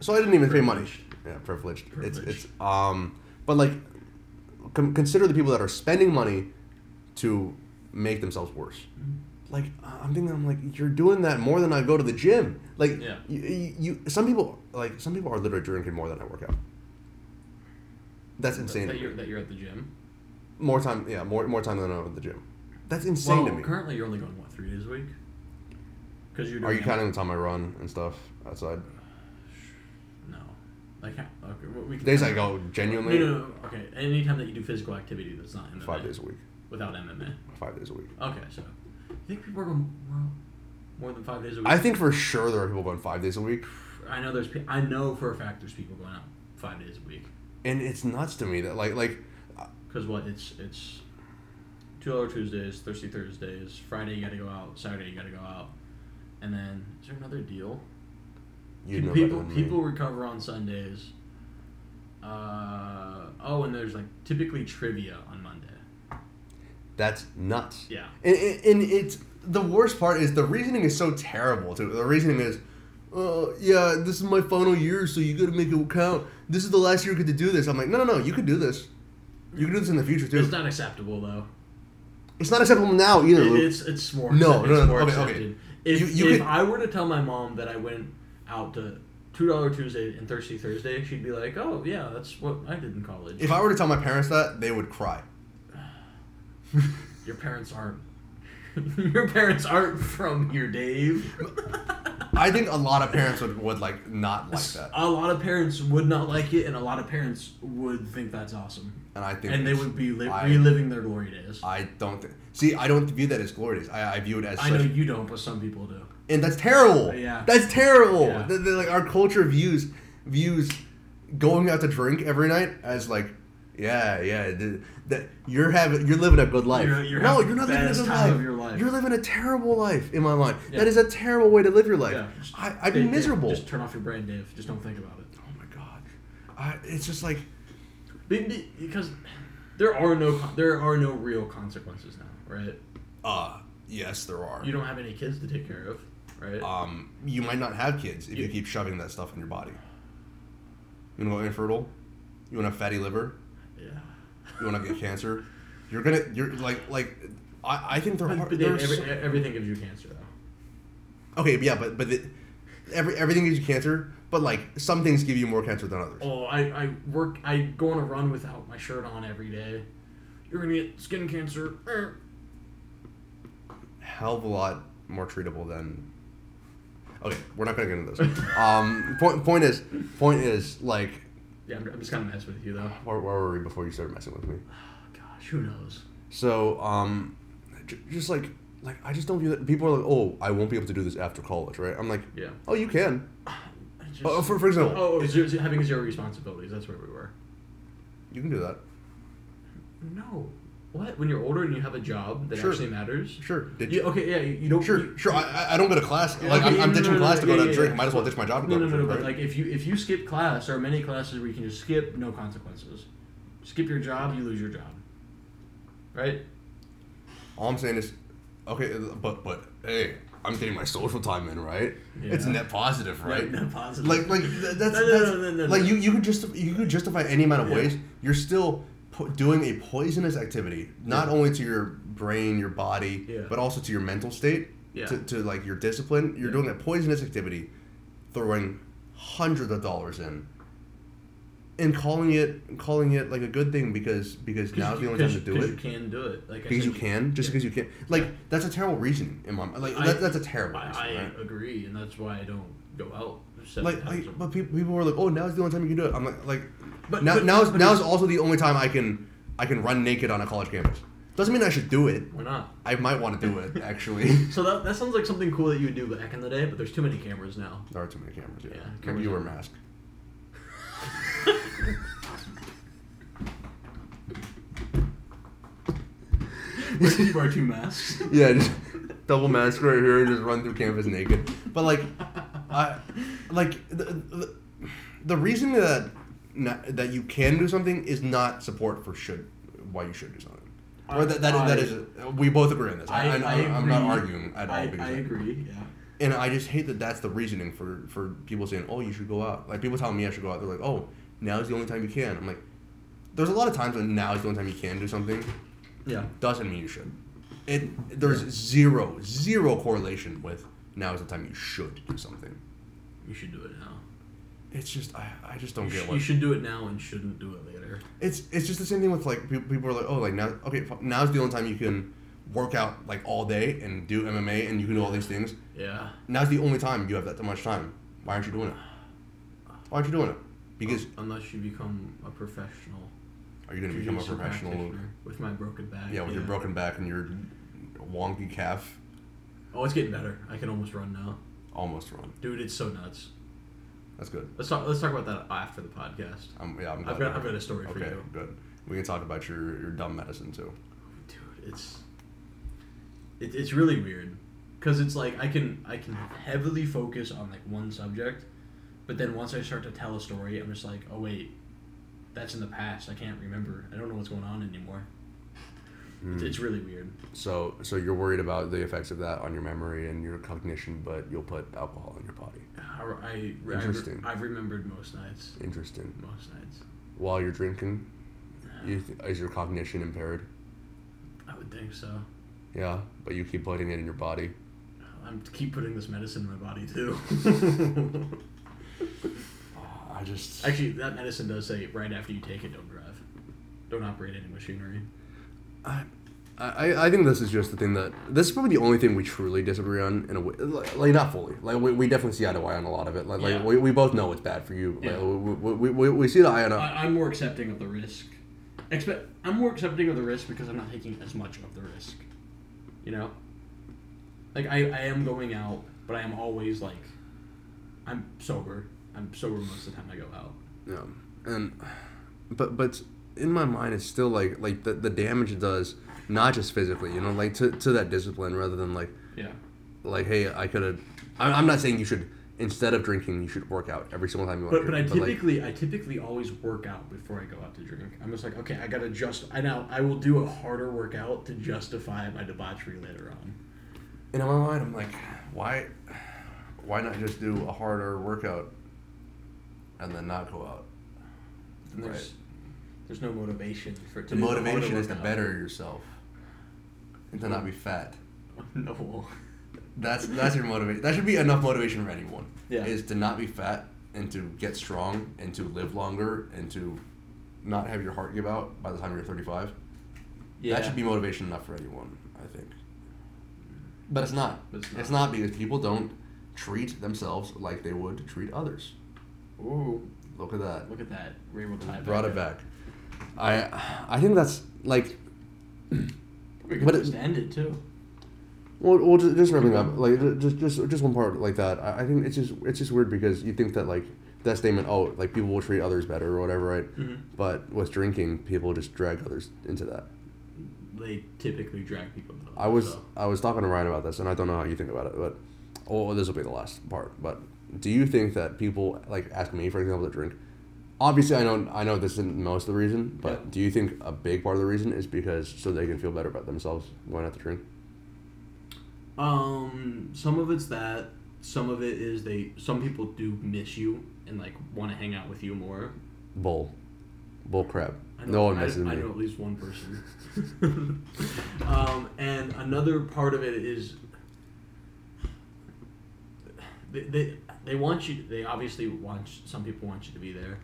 so I didn't even pay money. Privileged. Yeah, privileged. It's Privileged. it's um, but like, con- consider the people that are spending money to make themselves worse. Like I'm thinking, I'm like, you're doing that more than I go to the gym. Like, Yeah. you, you some people like some people are literally drinking more than I work out. That's insane. That, you're, that you're at the gym. More time, yeah, more more time than I'm at the gym. That's insane well, to me. currently you're only going what three days a week? Because you're Are you counting the time I run and stuff outside? No, like ha- okay, well, we can Days I go genuinely no, no, okay. Anytime that you do physical activity that's not MMA, five days a week. without MMA. Five days a week. Okay, so you think people are going more, more than five days a week? I think for sure there are people going five days a week, I know there's. I know for a fact there's people going out five days a week. And it's nuts to me that like like Cause what? It's it's two dollar Tuesdays, Thirsty Thursdays, Friday you got to go out, Saturday you got to go out, and then is there another deal? you know people people recover on Sundays. Uh, oh, and there's like typically trivia on Monday. That's nuts. Yeah. And, and, it's the worst part is the reasoning is so terrible too. The reasoning is, uh, yeah, this is my final year, so you got to make it count. This is the last year you get to do this. I'm like, no, no, no, you could do this. You could do this in the future too. It's not acceptable though. It's not acceptable now either. It- it's it's more No, no, no, more okay, okay. If, You- you if could- I were to tell my mom that I went out to two dollar Tuesday and Thirsty Thursday, she'd be like, "Oh yeah, that's what I did in college." if I were to tell my parents that, they would cry. [sighs] Your parents aren't. [laughs] Your parents aren't from here, Dave. [laughs] I think a lot of parents would, would like not like that, A lot of parents would not like it, and a lot of parents would think that's awesome, and I think and they would be li- I- reliving their glory days. I don't think. See, I don't view that as glory days. I, I view it as. I such, know you don't, but some people do. and that's terrible. Uh, yeah. that's terrible. Yeah. The- the- like our culture views views going out to drink every night as like, yeah, yeah, the, that you're having you're living a good life. You're- you're no, you're not living a good life. of your life. You're living a terrible life in my mind. Yeah. That is a terrible way to live your life. Yeah. I, I'd be Dave, Dave, miserable. Just turn off your brain, Dave. Just don't think about it. oh my god, I, it's just like Be- be- Because there are no there are no real consequences now, right? uh yes, there are. You don't have any kids to take care of, right? um, you might not have kids if you, You- keep shoving that stuff in your body. You want to go infertile? You want to have fatty liver? You want to get cancer? You're gonna. You're like like. I, I think they're hard. but they're every, everything gives you cancer, though. okay, yeah, but but the, every everything gives you cancer, but like some things give you more cancer than others. Oh, I, I work. I go on a run without my shirt on every day. You're gonna get skin cancer. Er. Hell of a lot more treatable than. Okay, we're not gonna get into this. [laughs] um, point point is point is like Yeah, I'm, I'm just kind of messing with you though. where, where were we before you started messing with me? Oh, gosh, who knows? So, um, j- just like, like I just don't view that. People are like, oh, I won't be able to do this after college, right? I'm like, Yeah. oh, you can. [sighs] Just- Oh, for, for example, oh, oh, zero, having zero responsibilities. That's where we were. you can do that. No. What? When you're older and you have a job that Sure. actually matters? Sure. Did You, okay, yeah, you don't. Sure, you- sure. I, I- don't go to class. Yeah, Like okay, I'm, I'm no, ditching no, no, class to yeah, go to yeah, drink. yeah. Might as well ditch my job to No, go no, to no, no. drink, But like, if you if you skip class, there are many classes where you can just skip, no consequences. Skip your job, you lose your job. Right? All I'm saying is, okay, but but hey, I'm getting my social time in, right? Yeah. It's net positive, right? Net positive. Like like that's, No, no, that's no, like you you could just you could justify any amount of Yeah. ways. You're still po- doing a poisonous activity, not Yeah. only to your brain, your body, Yeah. but also to your mental state, Yeah. to, to like your discipline. You're doing a poisonous activity, throwing hundreds of dollars in, and calling it calling it like a good thing because because now's the only time to do it. you can do it. Like Because you can, just because you can, like that's a terrible reason in my like I- that, that's a terrible I, reason, I right? agree, and that's why I don't go out. like, like but people, people were like, oh, now's the only time you can do it. I'm like, like, But- now but- now's but now's it's- also the only time I can I can run naked on a college campus. Doesn't mean I should do it. Why not? I might want to do it [laughs] actually. So that, that sounds like something cool that you would do back in the day, but there's too many cameras now. there are too many cameras. Yeah, Yeah, cameras you wear a mask. [laughs] you wear two masks. [laughs] Yeah, just double mask right here and just run through campus naked. But like, I like the the, the reason that not, that you can do something is not support for should why you should do something. Or that, that, that I- is we both agree on this. I, I, I am not agree. arguing at all. I, because I agree. Yeah. And I just hate that that's the reasoning for for people saying, "Oh, you should go out." Like people telling me I should go out. They're like, "Oh, now is the only time you can." I'm like, there's a lot of times when now is the only time you can do something. Yeah. Doesn't mean you should. It there's zero zero correlation with now is the time you should do something. You should do it now. It's just I, I just don't You, get sh- what you should do it now and shouldn't do it later. it's it's just the same thing with like people, people are like oh like now okay now's the only time you can work out like all day and do MMA and you can do all these things Yeah. now's the only time you have that much time why aren't you doing it why aren't you doing it because oh, Unless you become a professional. are you going to become a professional with my broken back. yeah with your broken back and your wonky calf Oh, it's getting better. I can almost run now, almost run dude. It's so nuts. that's good Let's talk. Let's talk about that after the podcast. I'm, yeah I'm I've got. I've got a story for okay you, good we can talk about your your dumb medicine too dude. It's. It, it's really weird, because it's like I can I can heavily focus on like one subject, but then once I start to tell a story, I'm just like, oh wait, that's in the past. I can't remember. I don't know what's going on anymore. It's, Hmm. it's really weird. So, so you're worried about the effects of that on your memory and your cognition, but you'll put alcohol in your body. I, I, Interesting. I, have remembered most nights. Interesting. Most nights. While you're drinking, you th- is your cognition impaired? I would think so. Yeah, but you keep putting it in your body. I'm keep putting this medicine in my body too. [laughs] I just Actually, that medicine does say right after you take it, don't drive, don't operate any machinery. I, I, I think this is just the thing that this is probably the only thing we truly disagree on in a way, like, like not fully. Like we, we definitely see eye to eye on a lot of it. Like, Yeah. like we, we both know it's bad for you. Yeah. Like, we, we, we, we see the eye on a, I, I'm more accepting of the risk. Expect I'm more accepting of the risk because I'm not taking as much of the risk. You know, like I, I am going out but I am always like, I'm sober. I'm sober most of the time I go out. Yeah, and but but in my mind, it's still like like the the damage it does not just physically, you know, like to to that discipline rather than like Yeah. like hey, I could have. I'm not saying you should instead of drinking, you should work out every single time you want But, to. but I drink, like, typically I typically always work out before I go out to drink. I'm just like, okay, I gotta just I now I will do a harder workout to justify my debauchery later on. And in my mind, I'm like, why, why not just do a harder workout, and then not go out? And there's Right. There's no motivation for it to The motivation is to better yourself, and to not be fat. [laughs] No. That's that's your motivation. That should be enough motivation for anyone. Yeah. Is to not be fat and to get strong and to live longer and to not have your heart give out by the time you're 35. Yeah. That should be motivation enough for anyone, I think. But it's not. It's It's not. not, because people don't treat themselves like they would treat others. Ooh, Look at that. look at that. To tie Brought it back. I I think that's like We But could it- just end it too. well, well just, just wrapping up like just just just one part like that. I, I think it's just it's just weird because you think that like that statement oh like people will treat others better or whatever right, Mhm. but with drinking people just drag others into that. They typically drag people. I was so. I was talking to Ryan about this, and I don't know how you think about it, but oh, this will be the last part. But do you think that people like ask me, for example, to drink? Obviously, I know I know this isn't most of the reason, but Yeah. do you think a big part of the reason is because so they can feel better about themselves going out to drink? Um, some of it's that. Some of it is they. Some people do miss you and like want to hang out with you more. Bull, bull crap. Know, No one I, misses I me. know at least one person. [laughs] um, and another part of it is they, they they want you. They obviously want some people want you to be there.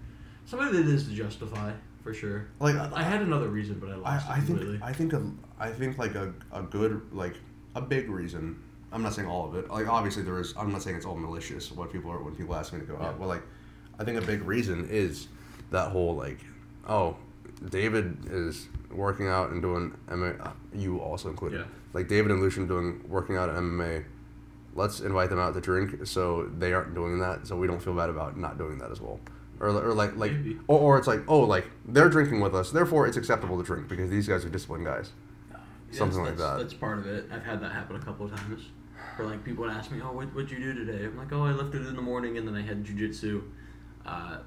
Some of it is to justify for sure. Like I had another reason, but I I, lost I it think completely. I think a, I think like a, a good like a big reason. I'm not saying all of it. Like obviously there is. I'm not saying it's all malicious. What people are when people ask me to go Yeah. out. Well, like, I think a big reason is that whole like, oh, David is working out and doing MMA. uh, You also included. Yeah. Like David and Lucian doing working out at MMA. Let's invite them out to drink so they aren't doing that. So we don't feel bad about not doing that as well. Or, or like like Maybe. or, or it's like oh like they're drinking with us therefore it's acceptable to drink because these guys are disciplined guys Yes, something like that. That's part of it. I've had that happen a couple of times. Where like people would ask me, "Oh, what what'd you do today?" I'm like, "Oh, I lifted in the morning, and then I had jujitsu uh,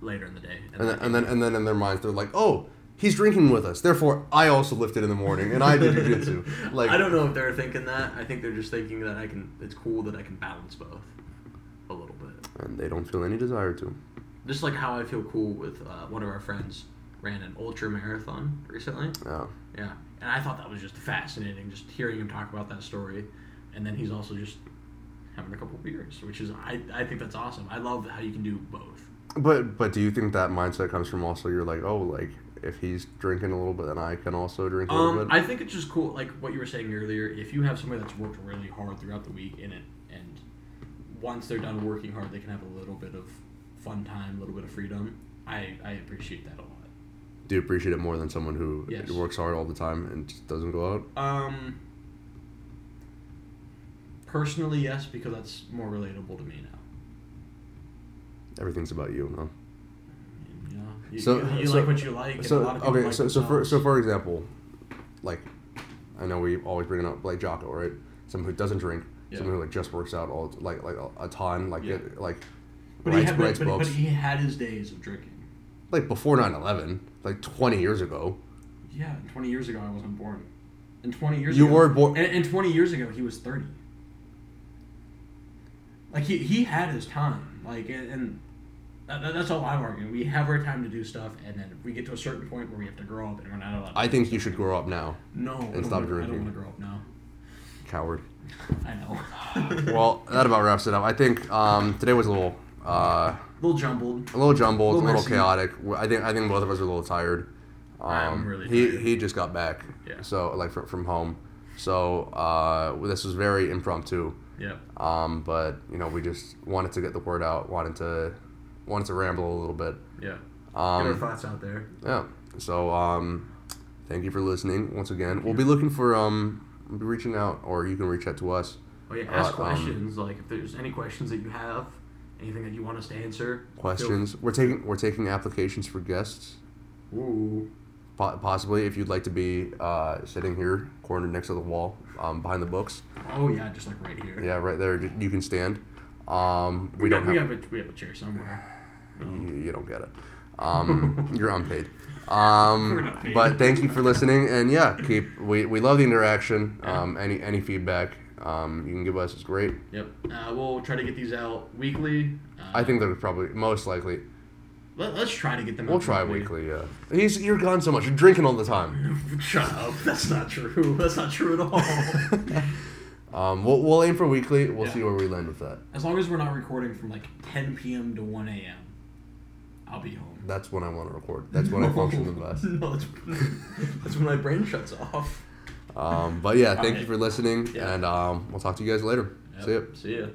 later in the day." and then, and then and then in their minds they're like oh he's drinking with us therefore I also lifted in the morning and I did jujitsu [laughs] like I don't know if they're thinking that. I think they're just thinking that I can. It's cool that I can balance both a little bit. and they don't feel any desire to Just like how I feel cool with uh, one of our friends ran an ultra marathon recently. yeah Yeah, and I thought that was just fascinating, just hearing him talk about that story, and then he's also just having a couple beers, which is I I think that's awesome. I love how you can do both. but but do you think that mindset comes from also you're like oh like if he's drinking a little bit then I can also drink a little Um, bit I think it's just cool, like what you were saying earlier. If you have somebody that's worked really hard throughout the week in it, and once they're done working hard, they can have a little bit of fun time, a little bit of freedom. I I appreciate that a lot. do you appreciate it more than someone who Yes. works hard all the time and just doesn't go out Um, personally, yes, because that's more relatable to me now. everything's about you huh You know, you, So- you, you so- like what you like. so lot of okay like so so for so for example like i know we always bring it up like jocko right someone who doesn't drink Yeah. someone who like just works out all like like a, a ton like Yeah. it, like but he, had, but, writes but, he had his days of drinking. like before 9-11 like 20 years ago Yeah, 20 years ago I wasn't born. And 20 years You ago, were born- And, and 20 years ago he was 30. Like he, he had his time. Like and, and that, that- that's all I'm arguing. We have our time to do stuff, and then we get to a certain point where we have to grow up, and we're not allowed. I think you should grow up now No, and stop wanna- I don't want to grow up now. coward [laughs] I know. well that about wraps it up i think um, today was a little uh, a little jumbled. a little jumbled, a Little little chaotic. I think I think both of us are a little tired. Um, I'm really he tired. he just got back, Yeah. so like from, from home. So uh, this was very impromptu. Yeah. Um, but you know we just wanted to get the word out, wanted to wanted to ramble a little bit. Yeah. Get our Um, thoughts out there. yeah. So um, thank you for listening once again. We'll be looking for um, we'll be reaching out, or you can reach out to us Oh yeah, ask Uh, um, questions. like if there's any questions that you have, anything that you want us to answer. feel- questions. We're taking we're taking applications for guests. Ooh. Po- possibly, if you'd like to be uh, sitting here, cornered next to the wall, um, behind the books. Oh yeah, just like right here. Yeah, right there. You can stand. Um, we, We, don't got, we have. have a we have a chair somewhere. [sighs] You, you don't get it. Um, [laughs] you're unpaid. Um, We're not paid. but thank you for listening, and yeah, keep. We, we love the interaction. Um, any any feedback um, you can give us it's great. Yep. Uh, we'll try to get these out weekly. Uh, I think they're probably most likely. Let, us try to get them. We'll try weekly. Yeah. He's you're gone so much. You're drinking all the time. [laughs] Shut up. That's not true. [laughs] That's not true at all. [laughs] Um, we'll, we'll aim for weekly. We'll Yeah. see where we land with that. as long as we're not recording from like 10 p.m. to 1 a.m., I'll be home. That's when I want to record. That's when I function the best. No, that's, that's when my brain shuts off. Um, but yeah, thank you for listening, Yeah. and um, we'll talk to you guys later. Yep. See ya. See ya.